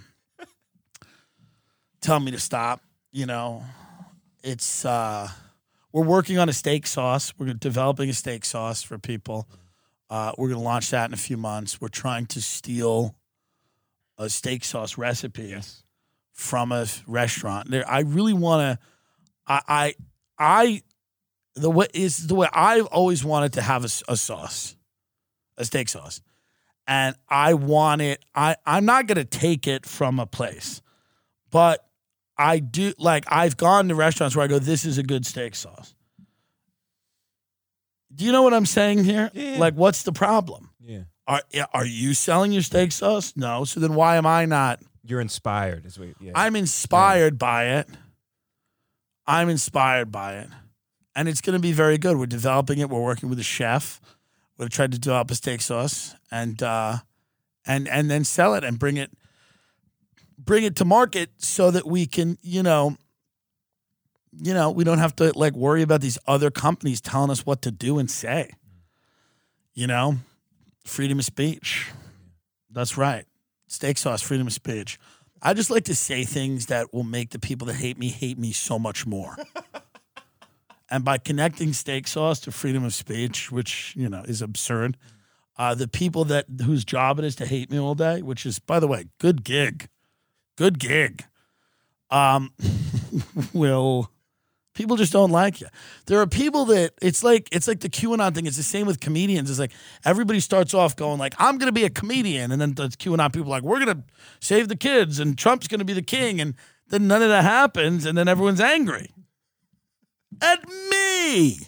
tell me to stop. You know, it's uh, we're working on a steak sauce. We're developing a steak sauce for people. Uh, we're going to launch that in a few months. We're trying to steal a steak sauce recipe from a restaurant. There, I really want to. I, I, I, the way is the way I've always wanted to have a sauce, a steak sauce, and I want it. I, I'm not going to take it from a place, but I do like I've gone to restaurants where I go, this is a good steak sauce. Do you know what I'm saying here? Yeah. Like, what's the problem? Yeah. Are are you selling your steak sauce? No. So then why am I not? You're inspired, is what. Yeah. I'm inspired by it. I'm inspired by it. And it's going to be very good. We're developing it. We're working with a chef. We're trying to develop a steak sauce and uh and and then sell it and bring it bring it to market so that we can, you know, you know, we don't have to like worry about these other companies telling us what to do and say. You know, freedom of speech. That's right. Steak sauce, freedom of speech. I just like to say things that will make the people that hate me hate me so much more. and by connecting steak sauce to freedom of speech, which, you know, is absurd, uh, the people that whose job it is to hate me all day, which is, by the way, good gig. Good gig. Um, will people just don't like you. There are people that it's like it's like the QAnon thing. It's the same with comedians. It's like everybody starts off going like, "I'm going to be a comedian," and then the QAnon people are like, "We're going to save the kids," and Trump's going to be the king, and then none of that happens, and then everyone's angry at me.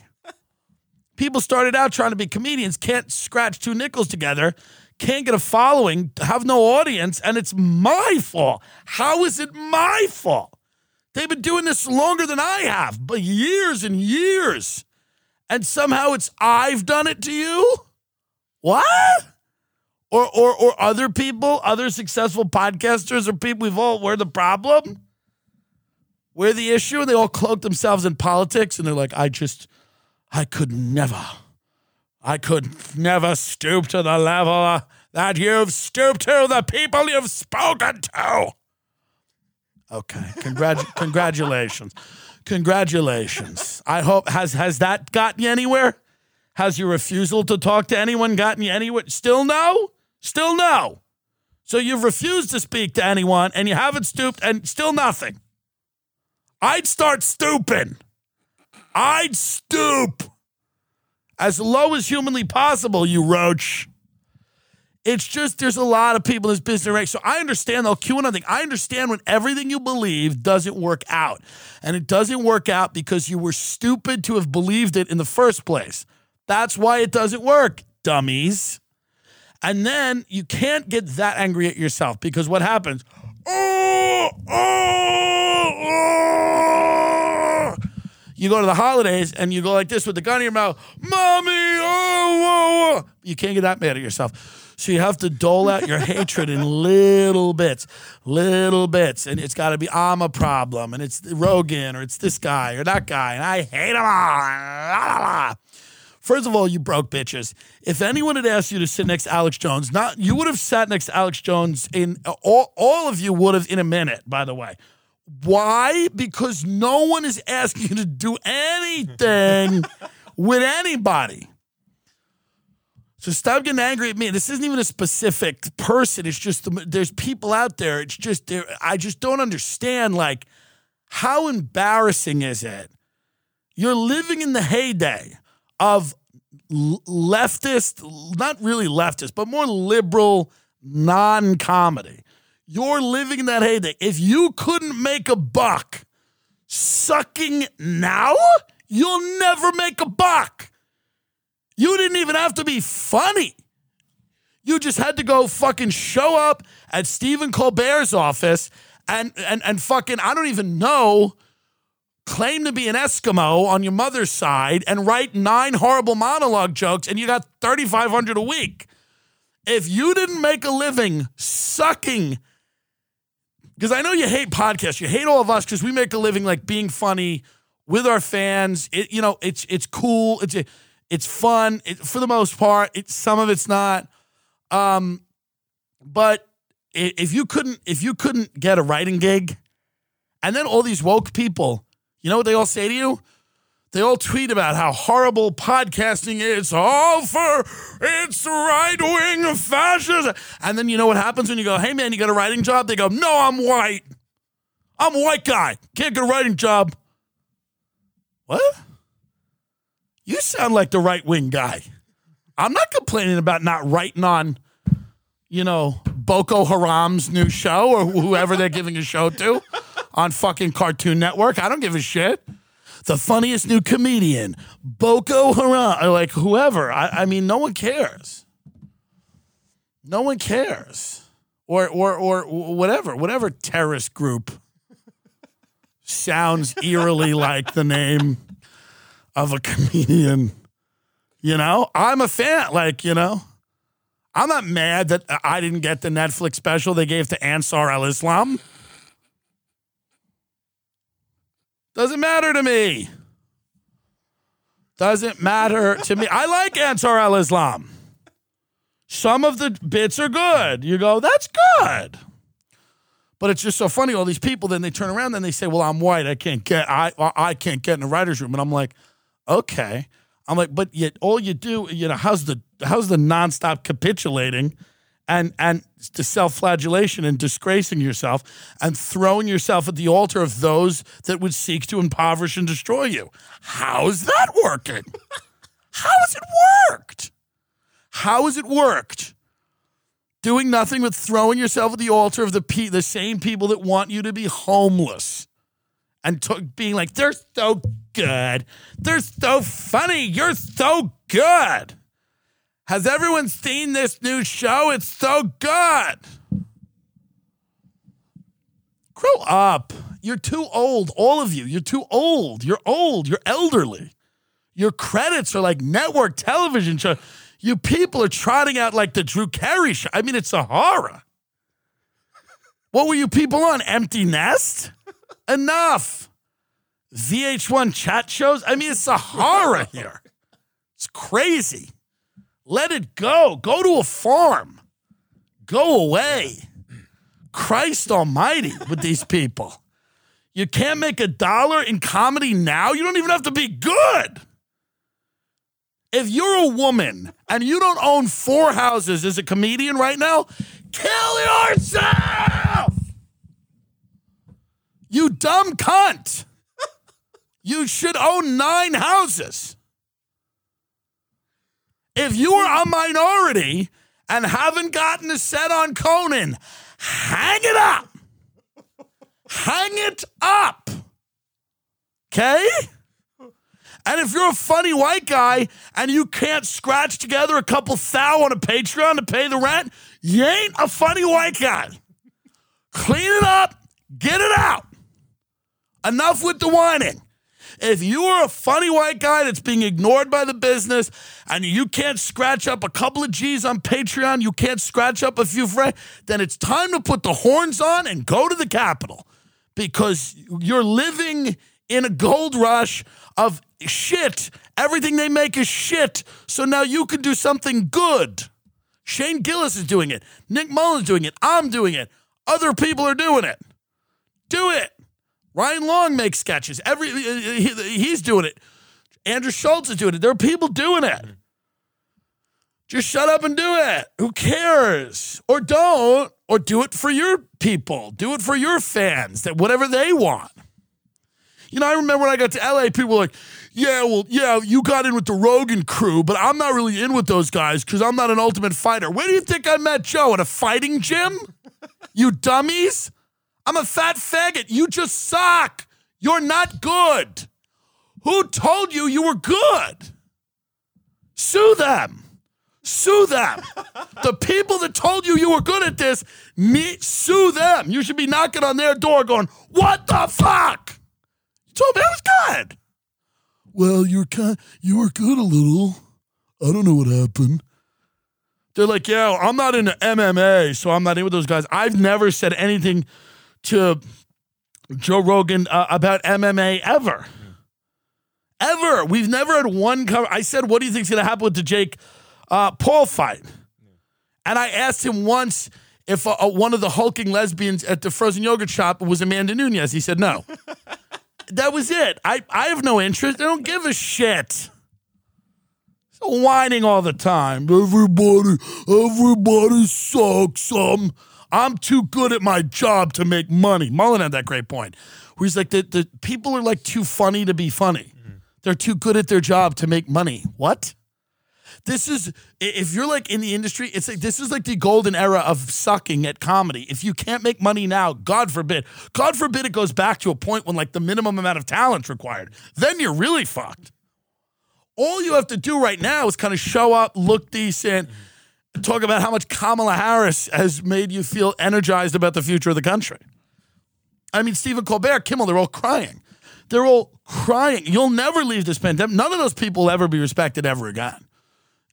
People started out trying to be comedians, can't scratch two nickels together, can't get a following, have no audience, and it's my fault. How is it my fault? They've been doing this longer than I have, but years and years. And somehow it's I've done it to you? What? Or or or other people, other successful podcasters or people we've all we're the problem? We're the issue, and they all cloak themselves in politics and they're like, I just I could never. I could never stoop to the level that you've stooped to, the people you've spoken to. Okay. Congrat- congratulations. Congratulations. I hope has has that gotten you anywhere? Has your refusal to talk to anyone gotten you anywhere? Still no? Still no. So you've refused to speak to anyone and you haven't stooped and still nothing. I'd start stooping. I'd stoop as low as humanly possible, you roach. It's just there's a lot of people in this business right? So I understand though, QAnon thing. I understand when everything you believe doesn't work out. And it doesn't work out because you were stupid to have believed it in the first place. That's why it doesn't work, dummies. And then you can't get that angry at yourself because what happens? Oh, oh, oh. You go to the holidays and you go like this with the gun in your mouth, Mommy, oh, oh, oh. You can't get that mad at yourself. So you have to dole out your hatred in little bits, little bits. And it's got to be, I'm a problem. And it's Rogan or it's this guy or that guy. And I hate them all. La, la, la. First of all, you broke bitches. If anyone had asked you to sit next to Alex Jones, not you would have sat next to Alex Jones in uh, all, all of you would have in a minute, by the way. Why? Because no one is asking you to do anything with anybody. So stop getting angry at me. This isn't even a specific person. It's just the, there's people out there. It's just there. I just don't understand. Like, how embarrassing is it? You're living in the heyday of leftist, not really leftist, but more liberal non-comedy. You're living in that heyday. If you couldn't make a buck sucking now, you'll never make a buck. You didn't even have to be funny. You just had to go fucking show up at Stephen Colbert's office and and and fucking I don't even know claim to be an Eskimo on your mother's side and write nine horrible monologue jokes and you got 3500 a week. If you didn't make a living sucking because I know you hate podcasts, you hate all of us because we make a living like being funny with our fans. It, you know, it's it's cool. It's it's fun it, for the most part. Some of it's not. Um, but if you couldn't if you couldn't get a writing gig, and then all these woke people, you know what they all say to you? They all tweet about how horrible podcasting is. All for it's right wing fascism. And then you know what happens when you go, hey man, you got a writing job? They go, no, I'm white. I'm a white guy. Can't get a writing job. What? You sound like the right wing guy. I'm not complaining about not writing on, you know, Boko Haram's new show or whoever they're giving a show to on fucking Cartoon Network. I don't give a shit. The funniest new comedian, Boko Haram, or like whoever. I, I mean, no one cares. No one cares. Or, or, or whatever, whatever terrorist group sounds eerily like the name of a comedian. You know, I'm a fan. Like, you know, I'm not mad that I didn't get the Netflix special they gave to Ansar al Islam. Doesn't matter to me. Doesn't matter to me. I like Ansar al Islam. Some of the bits are good. You go, that's good. But it's just so funny. All these people, then they turn around and they say, "Well, I'm white. I can't get. I I can't get in the writers' room." And I'm like, okay. I'm like, but yet all you do, you know, how's the how's the nonstop capitulating and and the self-flagellation and disgracing yourself and throwing yourself at the altar of those that would seek to impoverish and destroy you. How's that working? How has it worked? How has it worked? Doing nothing but throwing yourself at the altar of the pe- the same people that want you to be homeless and t- being like, they're so good. They're so funny. You're so good. Has everyone seen this new show? It's so good. Grow up. You're too old, all of you. You're too old. You're old. You're elderly. Your credits are like network television show. You people are trotting out like the Drew Carey show. I mean, it's a horror. What were you people on? Empty Nest? Enough. VH1 chat shows? I mean, it's a horror here. It's crazy. Let it go. Go to a farm. Go away. Christ almighty with these people. You can't make a dollar in comedy now. You don't even have to be good. If you're a woman and you don't own four houses as a comedian right now, kill yourself. You dumb cunt. You should own nine houses. If you are a minority and haven't gotten a set on Conan, hang it up. hang it up. Okay? And if you're a funny white guy and you can't scratch together a couple thou on a Patreon to pay the rent, you ain't a funny white guy. Clean it up, get it out. Enough with the whining. If you are a funny white guy that's being ignored by the business and you can't scratch up a couple of G's on Patreon, you can't scratch up a few friends, then it's time to put the horns on and go to the Capitol because you're living in a gold rush of shit. Everything they make is shit. So now you can do something good. Shane Gillis is doing it. Nick Mullen's doing it. I'm doing it. Other people are doing it. Do it. Ryan Long makes sketches. Every he- he's doing it. Andrew Schulz is doing it. There are people doing it. Mm-hmm. Just shut up and do it. Who cares? Or don't, or do it for your people. Do it for your fans, that whatever they want. You know, I remember when I got to LA, people were like, yeah, well, yeah, you got in with the Rogan crew, but I'm not really in with those guys because I'm not an ultimate fighter. Where do you think I met Joe? At a fighting gym? You dummies? I'm a fat faggot. You just suck. You're not good. Who told you you were good? Sue them. Sue them. the people that told you you were good at this, me, sue them. You should be knocking on their door going, What the fuck? You told me I was good. Well, you were kind, you were good a little. I don't know what happened. They're like, yeah, I'm not into MMA, so I'm not in with those guys. I've never said anything to Joe Rogan uh, about MMA ever. Ever. We've never had one cover. I said, what do you think's going to happen with the Jake uh, Paul fight? And I asked him once if uh, uh, one of the hulking lesbians at the frozen yogurt shop was Amanda Nunes. He said no. that was it. I, I have no interest. I don't give a shit. So whining all the time. Everybody, everybody sucks. Um, I'm too good at my job to make money. Mullen had that great point where he's like, the, the people are like too funny to be funny. Mm-hmm. They're too good at their job to make money. What? This is if you're like in the industry, it's like this is like the golden era of sucking at comedy. If you can't make money now, God forbid, God forbid it goes back to a point when like the minimum amount of talent's required. Then you're really fucked. All you have to do right now is kind of show up, look decent, mm-hmm. Talk about how much Kamala Harris has made you feel energized about the future of the country. I mean, Stephen Colbert, Kimmel, they're all crying. They're all crying. You'll never leave this pandemic. None of those people will ever be respected ever again.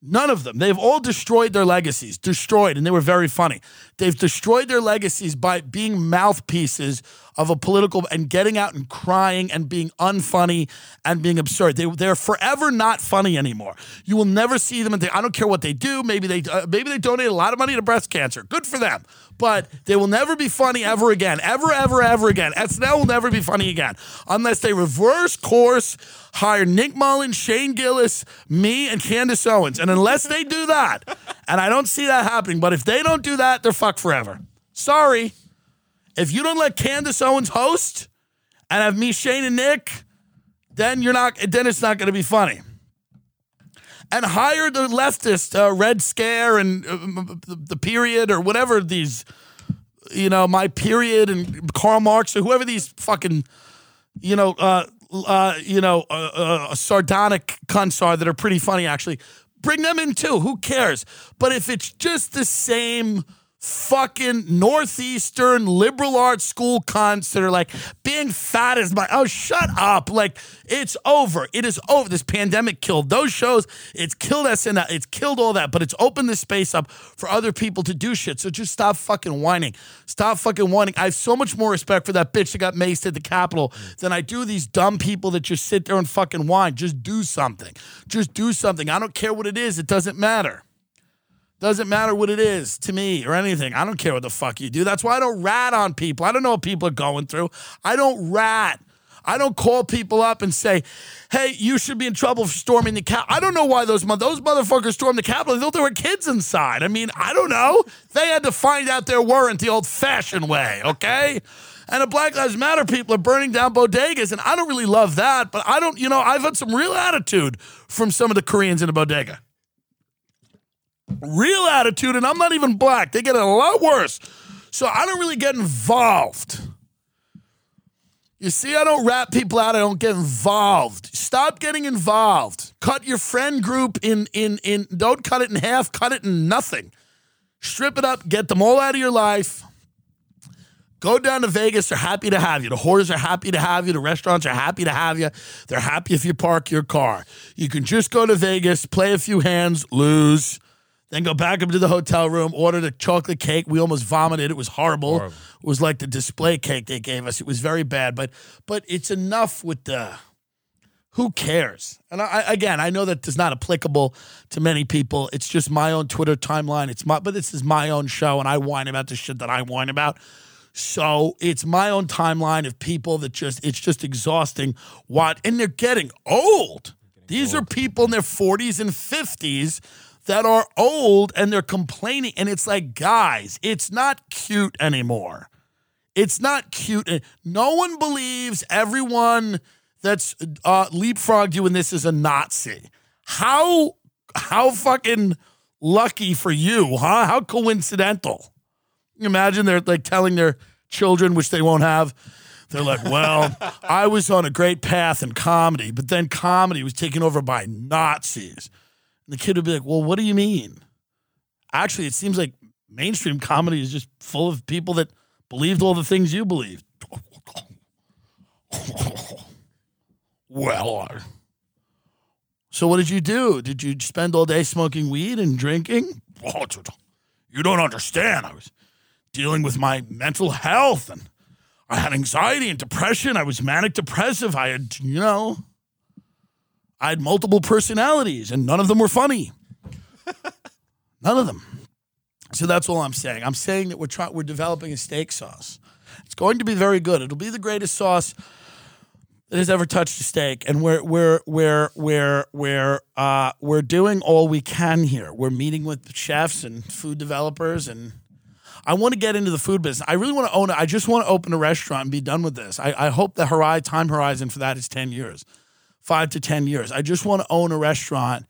None of them. They've all destroyed their legacies, destroyed, and they were very funny. They've destroyed their legacies by being mouthpieces of a political and getting out and crying and being unfunny and being absurd. They, they're forever not funny anymore. You will never see them. And I don't care what they do. Maybe they uh, maybe they donate a lot of money to breast cancer. Good for them. But they will never be funny ever again. Ever, ever, ever again. SNL will never be funny again unless they reverse course, hire Nick Mullen, Shane Gillis, me, and Candace Owens. And unless they do that, and I don't see that happening, but if they don't do that, they're fucked forever. Sorry. If you don't let Candace Owens host and have me, Shane, and Nick, then you're not. Then it's not going to be funny. And hire the leftist, uh, Red Scare, and uh, the, period, or whatever these, you know, my period, and Karl Marx, or whoever these fucking, you know, uh, uh, you know, uh, uh, sardonic cunts are that are pretty funny actually. Bring them in too. Who cares? But if it's just the same fucking northeastern liberal arts school that are like being fat is my oh shut up. Like it's over. It is over. This pandemic killed those shows. It's killed us SNL it's killed all that but it's opened the space up for other people to do shit. So just stop fucking whining. Stop fucking whining. I have so much more respect for that bitch that got maced at the Capitol than I do these dumb people that just sit there and fucking whine. Just do something. Just do something. I don't care what it is. It doesn't matter doesn't matter what it is to me or anything. I don't care what the fuck you do. That's why I don't rat on people. I don't know what people are going through. I don't rat. I don't call people up and say, "Hey, you should be in trouble for storming the cap." I don't know why those those motherfuckers stormed the Capitol. They thought there were kids inside. I mean, I don't know. They had to find out there weren't the old-fashioned way. Okay. And the Black Lives Matter people are burning down bodegas, and I don't really love that. But I don't, you know, I've had some real attitude from some of the Koreans in the bodega real attitude, and I'm not even black. They get it a lot worse. So I don't really get involved. You see, I don't rat people out. I don't get involved. Stop getting involved. Cut your friend group in in in. Don't cut it in half. Cut it in nothing. Strip it up. Get them all out of your life. Go down to Vegas. They're happy to have you. The whores are happy to have you. The restaurants are happy to have you. They're happy if you park your car. You can just go to Vegas, play a few hands, lose. Then go back up to the hotel room, ordered a chocolate cake. We almost vomited. It was horrible. Horrible. It was like the display cake they gave us. It was very bad. But but it's enough with the who cares? And I, I- again, I know that is not applicable to many people. It's just my own Twitter timeline. It's my, but this is my own show, and I whine about the shit that I whine about. So it's my own timeline of people that just it's just exhausting. What and they're getting old. These are people in their 40s and 50s that are old and they're complaining. And it's like, guys, it's not cute anymore. It's not cute. No one believes everyone that's uh, leapfrogged you in this is a Nazi. How how fucking lucky for you, huh? How coincidental. Imagine they're like telling their children, which they won't have. They're like, well, I was on a great path in comedy, but then comedy was taken over by Nazis. And the kid would be like, well, what do you mean? Actually, it seems like mainstream comedy is just full of people that believed all the things you believed. Well, so what did you do? Did you spend all day smoking weed and drinking? You don't understand. I was dealing with my mental health and I had anxiety and depression. I was manic depressive. I had, you know, I had multiple personalities and none of them were funny. none of them. So that's all I'm saying. I'm saying that we're trying we're developing a steak sauce. It's going to be very good. It'll be the greatest sauce that has ever touched a steak, and we're we're we're we're we're uh, we're doing all we can here. We're meeting with chefs and food developers, and I want to get into the food business. I really want to own it. I just want to open a restaurant and be done with this. I, I hope the horizon, time horizon for that is ten years, five to ten years. I just want to own a restaurant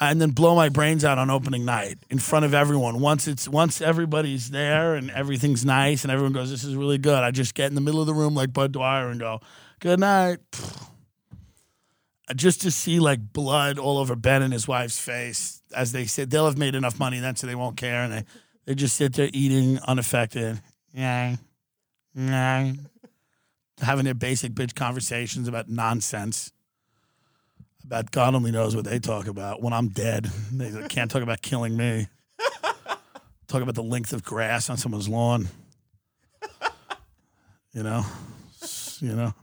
and then blow my brains out on opening night in front of everyone. Once it's once everybody's there and everything's nice and everyone goes, "This is really good." I just get in the middle of the room like Budd Dwyer and go, "Good night." Just to see like blood all over Ben and his wife's face as they said they'll have made enough money then so they won't care and they they just sit there eating unaffected. Yeah, yeah, having their basic bitch conversations about nonsense about God only knows what they talk about. When I'm dead, they can't talk about killing me. talk about the length of grass on someone's lawn. You know, you know,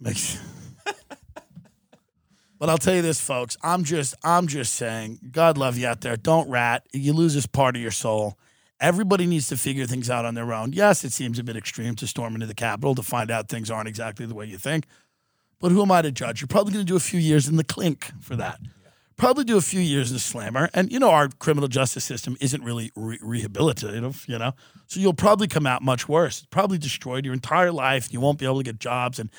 makes. But I'll tell you this, folks. I'm just, I'm just saying. God love you out there. Don't rat. You lose this part of your soul. Everybody needs to figure things out on their own. Yes, it seems a bit extreme to storm into the Capitol to find out things aren't exactly the way you think. But who am I to judge? You're probably going to do a few years in the clink for that. Probably do a few years in the slammer. And, you know, our criminal justice system isn't really re- rehabilitative, you know? So you'll probably come out much worse. Probably destroyed your entire life. You won't be able to get jobs. And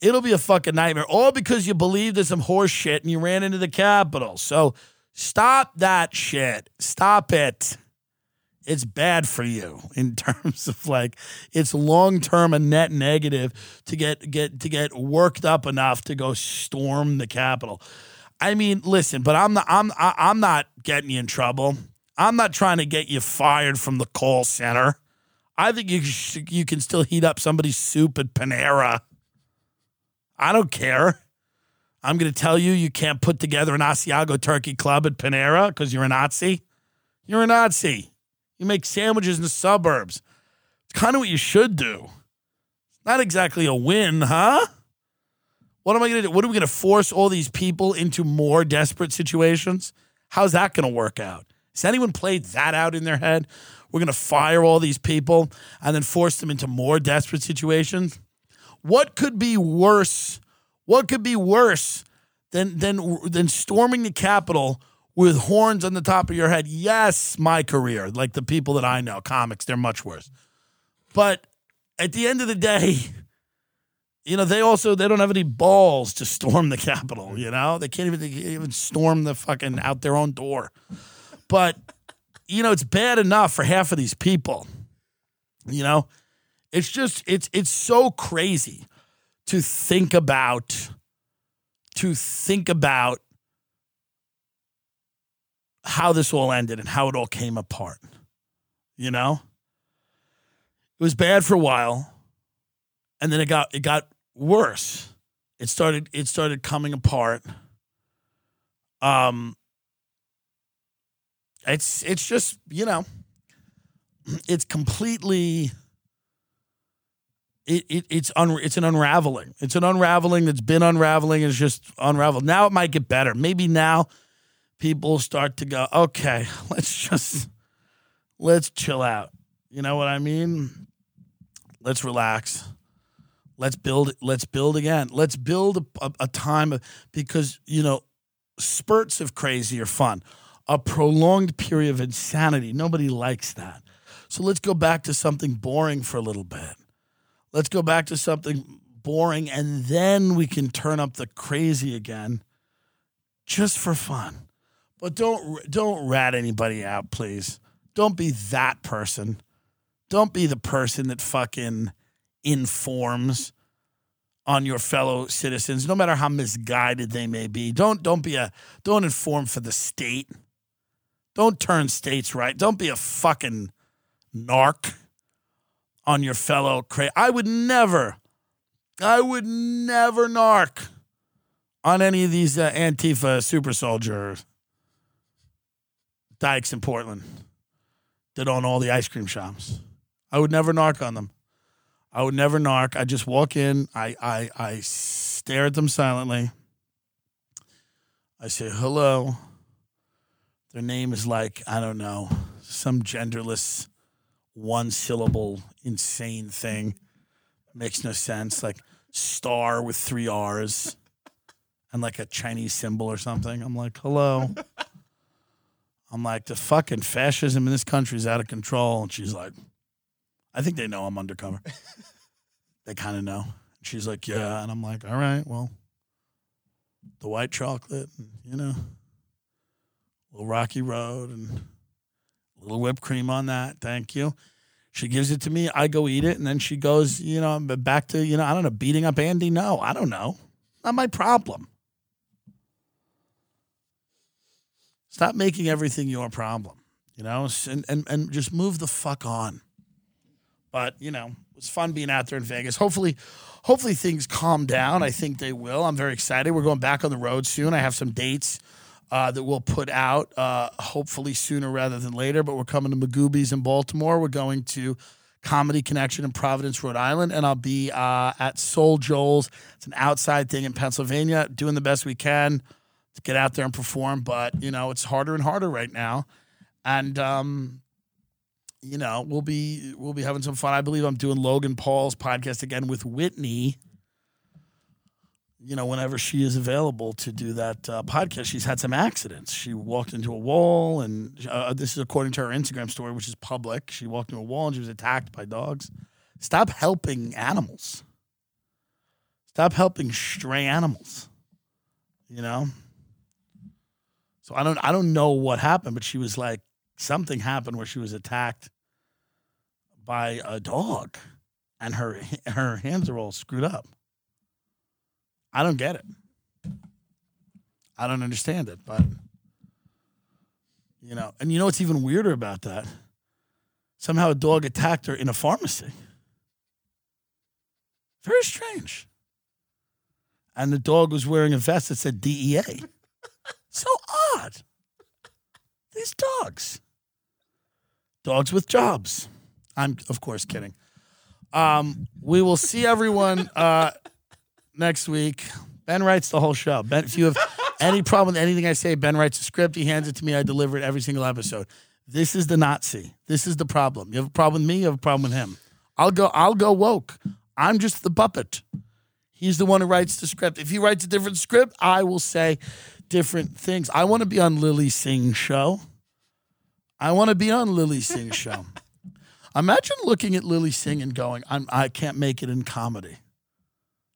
it'll be a fucking nightmare. All because you believed in some horse shit and you ran into the Capitol. So stop that shit. Stop it it's bad for you in terms of like it's long term a net negative to get get to get worked up enough to go storm the Capitol. I mean, listen, but I'm not I'm I'm not getting you in trouble. I'm not trying to get you fired from the call center. I think you sh- you can still heat up somebody's soup at Panera. I don't care. I'm going to tell you you can't put together an Asiago turkey club at Panera because you're a Nazi. You're a Nazi. You make sandwiches in the suburbs. It's kind of what you should do. It's not exactly a win, huh? What am I going to do? What are we going to force all these people into more desperate situations? How's that going to work out? Has anyone played that out in their head? We're going to fire all these people and then force them into more desperate situations? What could be worse? What could be worse than than than storming the Capitol with horns on the top of your head? Yes, my career, like the people that I know, comics, they're much worse. But at the end of the day, you know, they also they don't have any balls to storm the Capitol. You know, they can't even they can't even storm the fucking out their own door. But you know, it's bad enough for half of these people. You know, it's just it's it's so crazy to think about to think about how this all ended and how it all came apart. You know? It was bad for a while and then it got it got worse. It started it started coming apart. Um It's it's just you know, it's completely. It, it it's un, it's an unraveling. It's an unraveling that's been unraveling. It's just unraveled. Now it might get better. Maybe now people start to go, okay, let's just let's chill out. You know what I mean? Let's relax. Let's build. Let's build again. Let's build a, a, a time of, because you know spurts of crazy are fun. A prolonged period of insanity, nobody likes that. So let's go back to something boring for a little bit. Let's go back to something boring, and then we can turn up the crazy again, just for fun. But don't don't rat anybody out, please. Don't be that person. Don't be the person that fucking informs on your fellow citizens, no matter how misguided they may be. Don't don't be a don't inform for the state. Don't turn states right. Don't be a fucking narc on your fellow cra- I would never, I would never narc on any of these uh, Antifa super soldiers. Dykes in Portland that own all the ice cream shops. I would never narc on them. I would never narc. I just walk in. I I I stare at them silently. I say hello. Their name is like I don't know some genderless, one syllable, insane thing. Makes no sense. Like star with three R's and like a Chinese symbol or something. I'm like hello. I'm like the fucking fascism in this country is out of control, and she's like. I think they know I'm undercover. they kind of know. She's like, yeah. And I'm like, all right, well, the white chocolate, and, you know, little rocky road and a little whipped cream on that. Thank you. She gives it to me. I go eat it. And then she goes, you know, back to, you know, I don't know, beating up Andy. No, I don't know. Not my problem. Stop making everything your problem, you know, and, and, and just move the fuck on. But you know, it was fun being out there in Vegas. Hopefully, hopefully things calm down. I think they will. I'm very excited. We're going back on the road soon. I have some dates uh, that we'll put out, uh, hopefully sooner rather than later. But we're coming to Magooby's in Baltimore. We're going to Comedy Connection in Providence, Rhode Island, and I'll be uh, at Soul Joel's. It's an outside thing in Pennsylvania. Doing the best we can get out there and perform, but you know it's harder and harder right now, and. Um, you know, we'll be we'll be having some fun. I believe I'm doing Logan Paul's podcast again with Whitney. You know, whenever she is available to do that uh, podcast, she's had some accidents. She walked into a wall, and uh, this is according to her Instagram story, which is public. She walked into a wall and she was attacked by dogs. Stop helping animals. Stop helping stray animals. You know. So I don't I don't know what happened, but she was like something happened where she was attacked by a dog and her her hands are all screwed up. I don't get it. I don't understand it, but you know, and you know what's even weirder about that? Somehow a dog attacked her in a pharmacy. Very strange. And the dog was wearing a vest that said DEA. So odd. These dogs dogs with jobs. I'm, of course, kidding. Um, we will see everyone uh, next week. Ben writes the whole show. Ben, if you have any problem with anything I say, Ben writes a script. He hands it to me. I deliver it every single episode. This is the Nazi. This is the problem. You have a problem with me. You have a problem with him. I'll go. I'll go woke. I'm just the puppet. He's the one who writes the script. If he writes a different script, I will say different things. I want to be on Lilly Singh's show. I want to be on Lilly Singh's show. Imagine looking at Lilly Singh and going, I'm, I can't make it in comedy.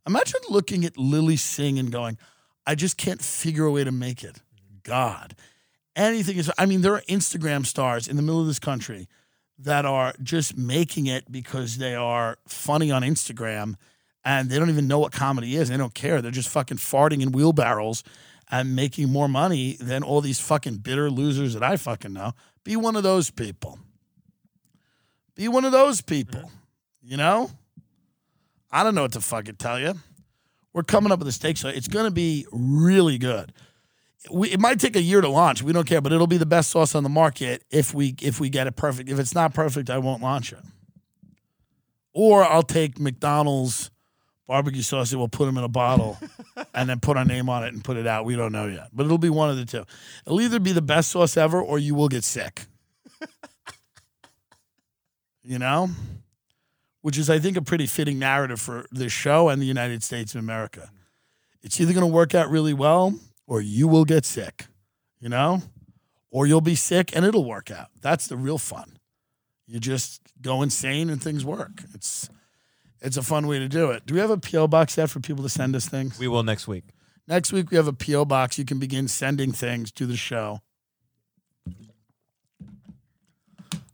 Imagine looking at Lilly Singh and going, I just can't figure a way to make it. God. Anything is, I mean, there are Instagram stars in the middle of this country that are just making it because they are funny on Instagram and they don't even know what comedy is. They don't care. They're just fucking farting in wheelbarrows and making more money than all these fucking bitter losers that I fucking know. Be one of those people. Be one of those people. Mm-hmm. You know? I don't know what to fucking tell you. We're coming up with a steak, so it's going to be really good. we, it might take a year to launch. We don't care, but it'll be the best sauce on the market if we if we get it perfect. If it's not perfect, I won't launch it. Or I'll take McDonald's barbecue sauce and we'll put them in a bottle and then put our name on it and put it out. We don't know yet, but it'll be one of the two. It'll either be the best sauce ever or you will get sick. you know? Which is, I think, a pretty fitting narrative for this show and the United States of America. It's either going to work out really well or you will get sick, you know? Or you'll be sick and it'll work out. That's the real fun. You just go insane and things work. It's it's a fun way to do it. Do we have a PO box yet for people to send us things? We will next week. Next week we have a PO box. You can begin sending things to the show.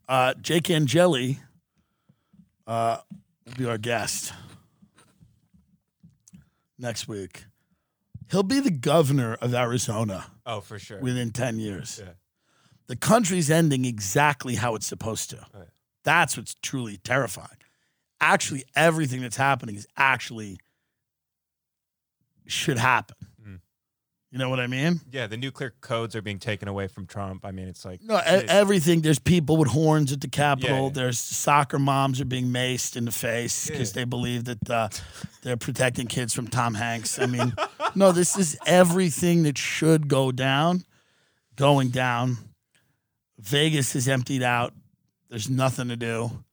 Uh, Jake Angeli uh, will be our guest next week. He'll be the governor of Arizona Oh, for sure. within 10 years. Yeah. The country's ending exactly how it's supposed to. Right. That's what's truly terrifying. Actually, everything that's happening is actually should happen. Mm. You know what I mean? Yeah, the nuclear codes are being taken away from Trump. I mean, it's like No, everything. There's people with horns at the Capitol. Yeah, yeah. There's soccer moms are being maced in the face because Yeah. they believe that uh, they're protecting kids from Tom Hanks. I mean, no, this is everything that should go down, going down. Vegas is emptied out. There's nothing to do.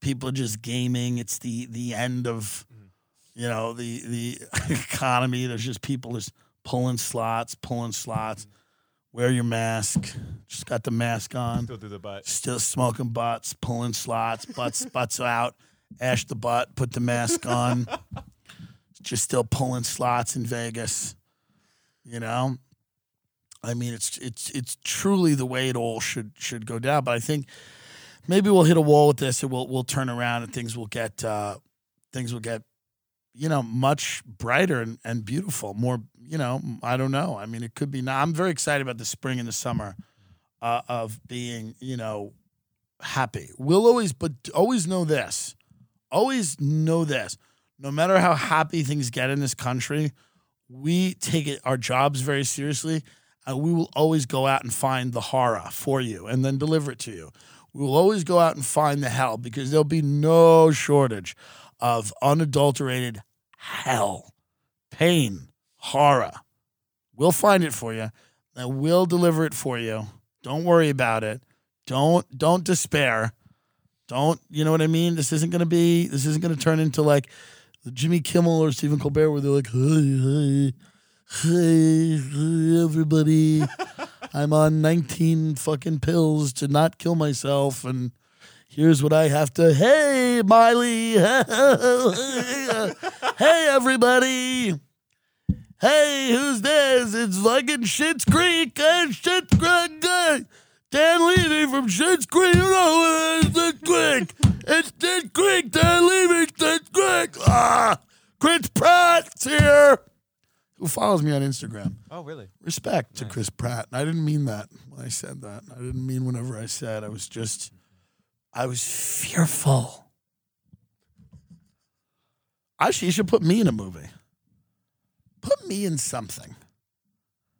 People are just gaming. It's the the end of, mm. you know, the the economy. There's just people just pulling slots, pulling slots. Mm. Wear your mask. Just got the mask on. Still do the butt. Still smoking butts, pulling slots, butts, butts out. Ash the butt, put the mask on. Just still pulling slots in Vegas. You know? I mean, it's it's it's truly the way it all should should go down. But I think maybe we'll hit a wall with this, and we'll we'll turn around, and things will get uh, things will get you know much brighter and, and beautiful. More, you know, I don't know. I mean, it could be. I'm very excited about the spring and the summer uh, of being, you know, happy. We'll always, but always know this. Always know this. No matter how happy things get in this country, we take it our jobs very seriously, and we will always go out and find the horror for you and then deliver it to you. We will always go out and find the hell because there'll be no shortage of unadulterated hell, pain, horror. We'll find it for you, and we'll deliver it for you. Don't worry about it. Don't don't despair. Don't you know what I mean? This isn't gonna be. This isn't gonna turn into like Jimmy Kimmel or Stephen Colbert, where they're like, "Hey, hey, hey, hey everybody, I'm on 19 fucking pills to not kill myself, and here's what I have to. Hey, Miley, hey everybody." Hey, who's this? It's fucking Shit's Creek. and Shit's Creek. Hey, Dan Levy from Shit's Creek. You know it's Shit's Creek. It's Shit's Creek. Dan Levy, Shit's Creek. Ah, Chris Pratt's here. Who follows me on Instagram? Oh, really? Respect to Chris Pratt. And I didn't mean that when I said that. I didn't mean whenever I said. I was just, I was fearful. Actually, you should put me in a movie. Put me in something.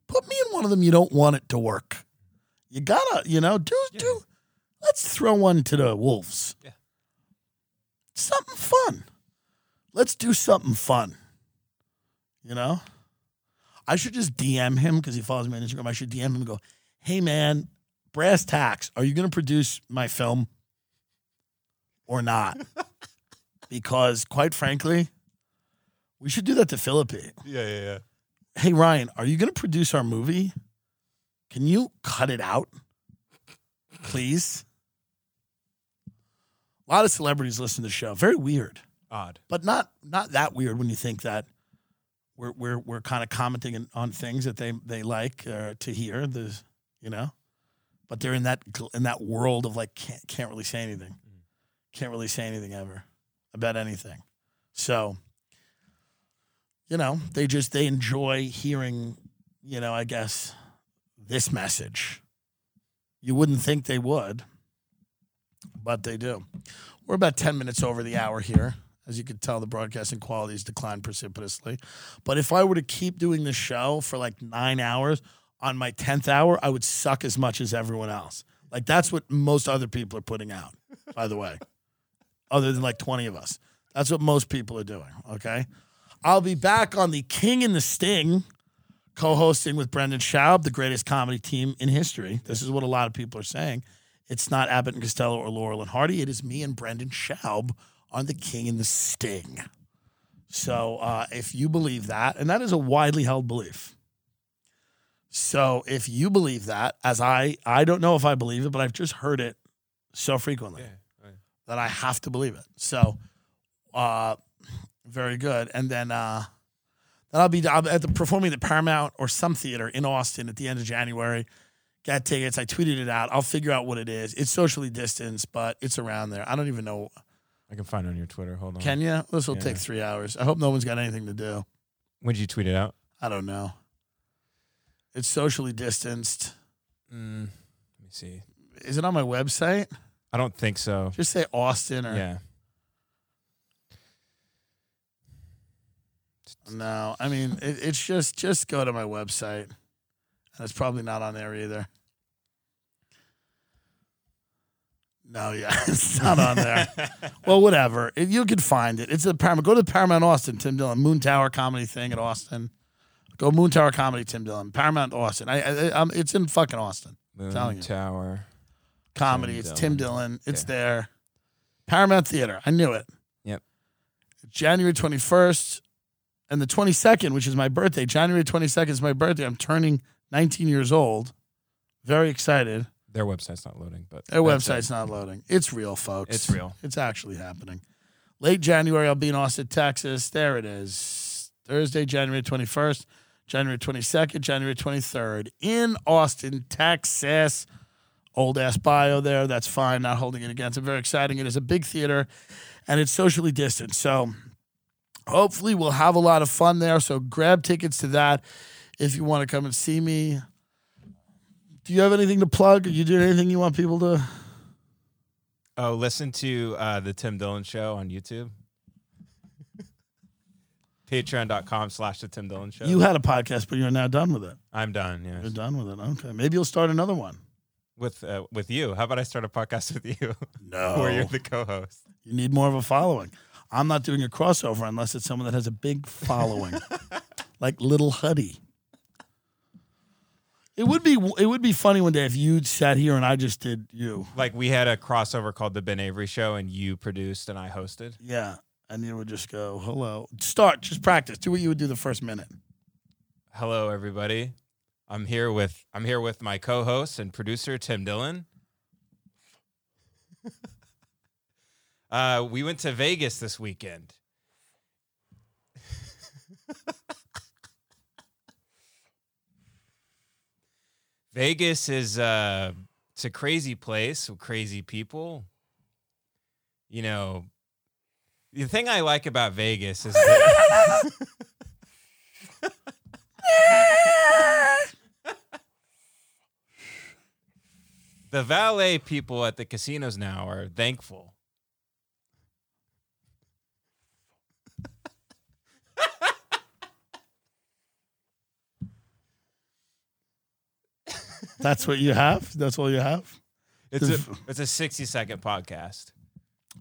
Put me in one of them you don't want it to work. You gotta, you know, do do. Let's throw one to the wolves. Yeah. Something fun. Let's do something fun. You know? I should just DM him because he follows me on Instagram. I should DM him and go, hey man, brass tacks, are you gonna produce my film or not? because quite frankly, we should do that to Phillippe. Yeah, yeah, yeah. Hey Ryan, are you gonna produce our movie? Can you cut it out? Please. A lot of celebrities listen to the show. Very weird Odd. but not not that weird when you think that we're we're we're kind of commenting on- things that they they like uh, to hear. The you know, but they're in that in that world of like can't can't really say anything, can't really say anything ever about anything. So you know, they just they enjoy hearing you know I guess this message. You wouldn't think they would, but they do. We're about 10 minutes over the hour here. As you can tell, the broadcasting quality has declined precipitously. But if I were to keep doing the show for like nine hours, on my 10th hour, I would suck as much as everyone else. Like that's what most other people are putting out, by the way, other than like 20 of us. That's what most people are doing, okay? I'll be back on the King and the Sting, co hosting with Brendan Schaub, the greatest comedy team in history. This is what a lot of people are saying. It's not Abbott and Costello or Laurel and Hardy. It is me and Brendan Schaub on the King and the Sting. So uh, if you believe that, and that is a widely held belief. So if you believe that, as I, I don't know if I believe it, but I've just heard it so frequently that I have to believe it. So, uh, very good. And then, uh, then I'll be I'll be at the performing at the Paramount or some theater in Austin at the end of January. Got tickets. I tweeted it out. I'll figure out what it is. It's socially distanced, but it's around there. I don't even know. I can find it on your Twitter. Hold on. Can you? This will Yeah. take three hours. I hope no one's got anything to do. When did you tweet it out? I don't know. It's socially distanced. Mm, let me see. Is it on my website? I don't think so. Just say Austin or Yeah. no. I mean, it, it's just just go to my website, and it's probably not on there either. No, yeah, it's not on there. well, whatever. It, you can find it. It's a Paramount. Go to the Paramount Austin, Tim Dillon, Moontower comedy thing at Austin. Go Moontower comedy, Tim Dillon, Paramount Austin. I, I, I'm, um, it's in fucking Austin. Moon telling you. Tower. Comedy. Tim it's Tim Dillon. Dillon. It's Okay. there. Paramount Theater. I knew it. Yep. January 21st and the 22nd, which is my birthday. January 22nd is my birthday. I'm turning 19 years old. Very excited. Their website's not loading, but Their website's not loading. It's real, folks. It's real. It's actually happening. Late January, I'll be in Austin, Texas. There it is. Thursday, January 21st, January 22nd, January 23rd in Austin, Texas. Old ass bio there. That's fine. Not holding it against. It's very exciting. It is a big theater and it's socially distanced. So hopefully we'll have a lot of fun there. So grab tickets to that if you want to come and see me. Do you have anything to plug? Are you doing anything you want people to? Oh, listen to uh, the Tim Dillon Show on YouTube. Patreon.com slash the Tim Dillon Show. You had a podcast, but you're now done with it. I'm done. You're done with it. Okay. Maybe you'll start another one. With uh, with you. How about I start a podcast with you? No. Where you're the co-host. You need more of a following. I'm not doing a crossover unless it's someone that has a big following, like Little Huddy. It would be it would be funny one day if you sat here and I just did you. Like we had a crossover called the Ben Avery Show, and you produced and I hosted. Yeah. And you would just go, hello. Start, just practice. Do what you would do the first minute. Hello, everybody. I'm here with I'm here with my co-host and producer Tim Dillon. uh, we went to Vegas this weekend. Vegas is uh, it's a crazy place with crazy people. You know, the thing I like about Vegas is that the valet people at the casinos now are thankful. That's what you have? That's all you have? It's a it's a 60 second podcast.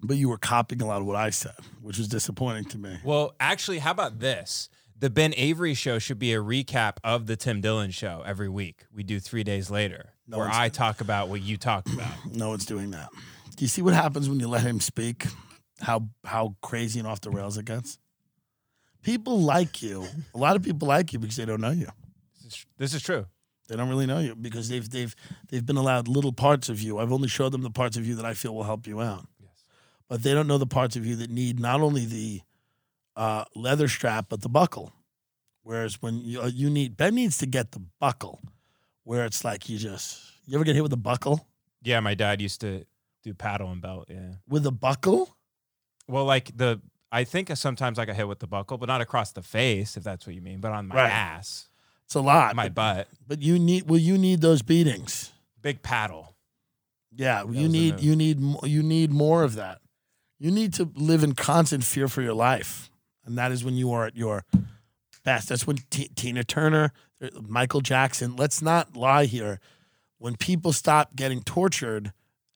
But you were copying a lot of what I said, which was disappointing to me. Well, actually, how about this? The Ben Avery show should be a recap of the Tim Dillon show every week. We do three days later, No where I talk about what you talk about. No one's doing that. Do you see what happens when you let him speak? How how crazy and off the rails it gets? People like you. A lot of people like you because they don't know you. This is, this is true. They don't really know you because they've they've they've been allowed little parts of you. I've only showed them the parts of you that I feel will help you out. Yes. But they don't know the parts of you that need not only the uh, leather strap but the buckle. Whereas when you uh, you need Ben needs to get the buckle, where it's like you just you ever get hit with a buckle Yeah, my dad used to do paddle and belt. Yeah. with a buckle. Well, like the I think sometimes I got hit with the buckle, but not across the face, if that's what you mean, but on my Right. ass, It's a lot. my butt, But you need well, you need those beatings. big paddle. Yeah, was you need you need you need more of that You need to live in constant fear for your life. And that is when you are at your best. That's when T- Tina Turner, uh, Michael Jackson, let's not lie here. When people stopped getting tortured,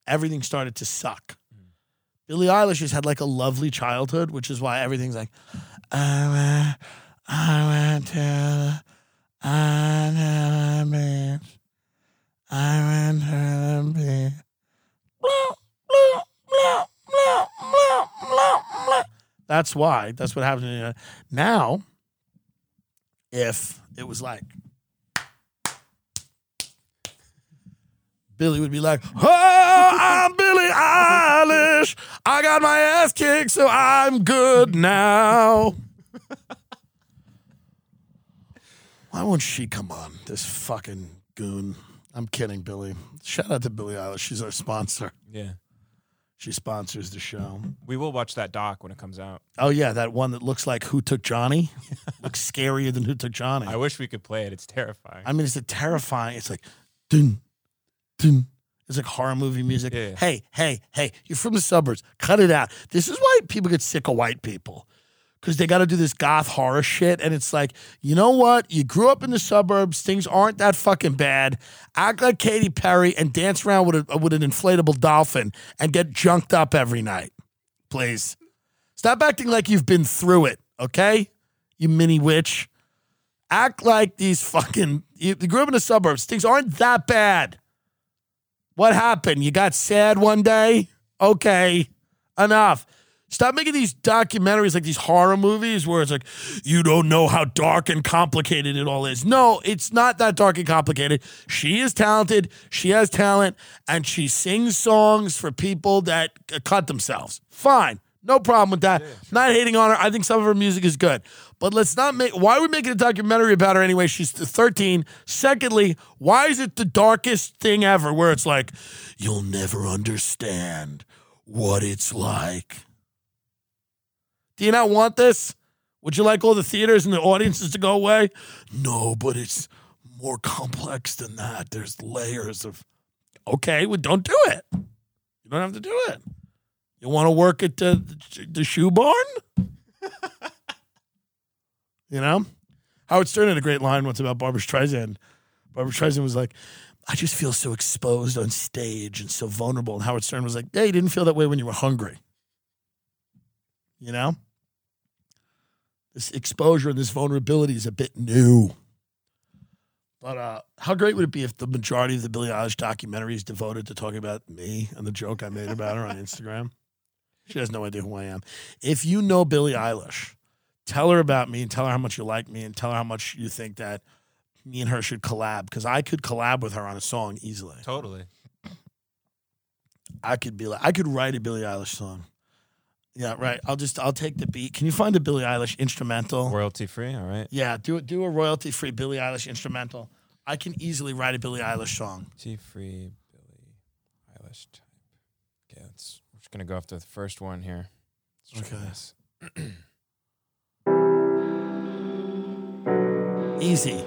everything started to suck. Billie Eilish has had like a lovely childhood, which is why everything's like, I went, I went to the beach. I went to the beach. That's why. That's what happened. Now, if it was like, Billie would be like, "Oh, I'm Billie Eilish. I got my ass kicked, so I'm good now." Why won't she come on? This fucking goon. I'm kidding, Billie. Shout out to Billie Eilish. She's our sponsor. Yeah. She sponsors the show. We will watch that doc when it comes out. Oh yeah, that one that looks like Who Took Johnny. looks scarier than Who Took Johnny. I wish we could play it. It's terrifying. I mean, it's a terrifying. It's like, dun, dun. It's like horror movie music. Yeah. Hey, hey, hey! You're from the suburbs. Cut it out. This is why people get sick of white people, because they got to do this goth horror shit. And it's like, you know what? You grew up in the suburbs. Things aren't that fucking bad. Act like Katy Perry and dance around with a, with an inflatable dolphin and get junked up every night, please. Stop acting like you've been through it, okay? You mini witch. Act like these fucking. You, you grew up in the suburbs. Things aren't that bad. What happened? You got sad one day? Okay, enough. Stop making these documentaries like these horror movies where it's like, you don't know how dark and complicated it all is. No, it's not that dark and complicated. She is talented, she has talent, and she sings songs for people that cut themselves. Fine. No problem with that. Not hating on her. I think some of her music is good. But let's not make. Why are we making a documentary about her anyway? She's 13. Secondly, why is it the darkest thing ever where it's like, you'll never understand what it's like? Do you not want this? Would you like all the theaters and the audiences to go away? No, but it's more complex than that. There's layers of. Okay, well, don't do it. You don't have to do it. You want to work at the, the shoe barn? you know? Howard Stern had a great line once about Barbra Streisand. Barbra Streisand was like, I just feel so exposed on stage and so vulnerable. And Howard Stern was like, Yeah, you didn't feel that way when you were hungry. You know? This exposure and this vulnerability is a bit new. But uh, how great would it be if the majority of the Billie Eilish documentary is devoted to talking about me and the joke I made about her on Instagram? She has no idea who I am. If you know Billie Eilish, tell her about me and tell her how much you like me and tell her how much you think that me and her should collab because I could collab with her on a song easily. Totally. I could be like, I could write a Billie Eilish song. Yeah, right. I'll just, I'll take the beat. Can you find a Billie Eilish instrumental? Royalty free. All right. Yeah, do it. Do a royalty free Billie Eilish instrumental. I can easily write a Billie Eilish song. Royalty free Billie Eilish type. Okay, let's, we're just gonna go after the first one here. Let's Okay. Easy.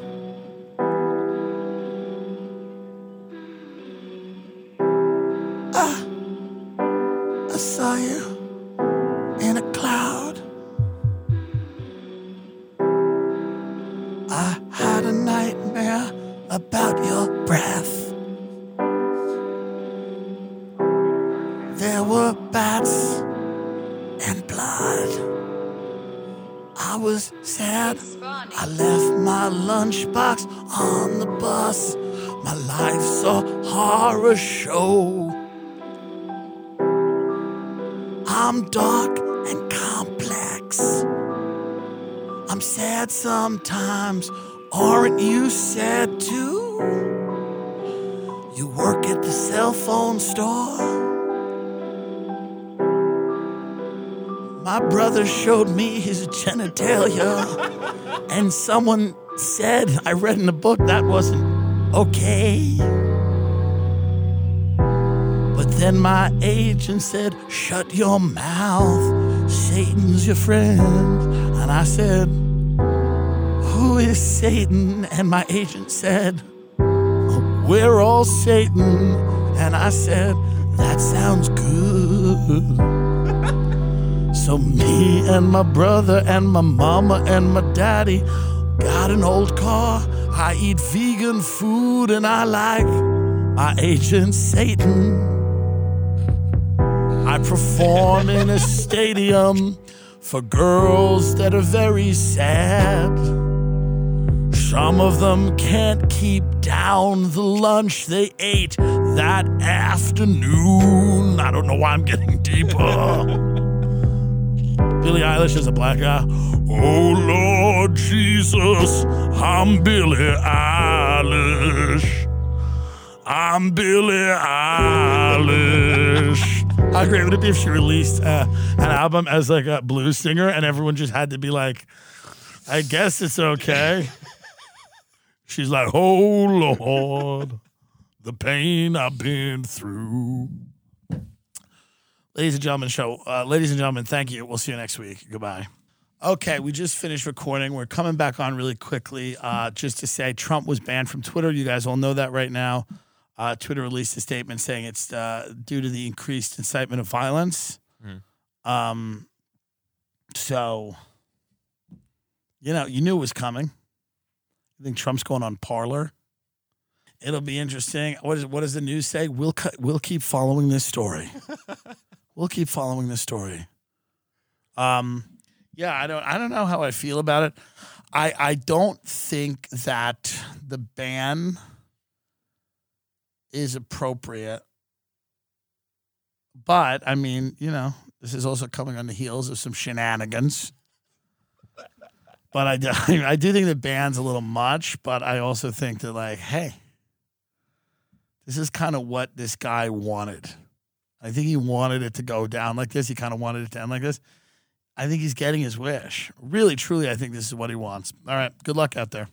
Sometimes. Aren't you sad too? You work at the cell phone store. My brother showed me his genitalia, and someone said, I read in the book that wasn't okay. But then my agent said, Shut your mouth, Satan's your friend. And I said, Who is Satan? And my agent said, We're all Satan. And I said, That sounds good. So me and my brother and my mama and my daddy got an old car. I eat vegan food and I like my agent Satan. I perform in a stadium for girls that are very sad. Some of them can't keep down the lunch they ate that afternoon. I don't know why I'm getting deeper. Billie Eilish is a black guy. Oh Lord Jesus, I'm Billie Eilish. I'm Billie Eilish. How great would it be if she released uh, an album as like a blues singer and everyone just had to be like, I guess it's okay. She's like, oh Lord, the pain I've been through. Ladies and gentlemen, show. Uh, ladies and gentlemen, thank you. We'll see you next week. Goodbye. Okay, we just finished recording. We're coming back on really quickly uh, just to say Trump was banned from Twitter. You guys all know that right now. Uh, Twitter released a statement saying it's uh, due to the increased incitement of violence. Um, so, you know, you knew it was coming. I think Trump's going on Parler. It'll be interesting. What, is, what does the news say? We'll, cu- we'll keep following this story. we'll keep following this story. Um, yeah, I don't I don't know how I feel about it. I I don't think that the ban is appropriate. But I mean, you know, this is also coming on the heels of some shenanigans. But I do, I do think the ban's a little much, but I also think that like, hey, this is kind of what this guy wanted. I think he wanted it to go down like this. He kind of wanted it to end like this. I think he's getting his wish. Really, truly, I think this is what he wants. All right. Good luck out there.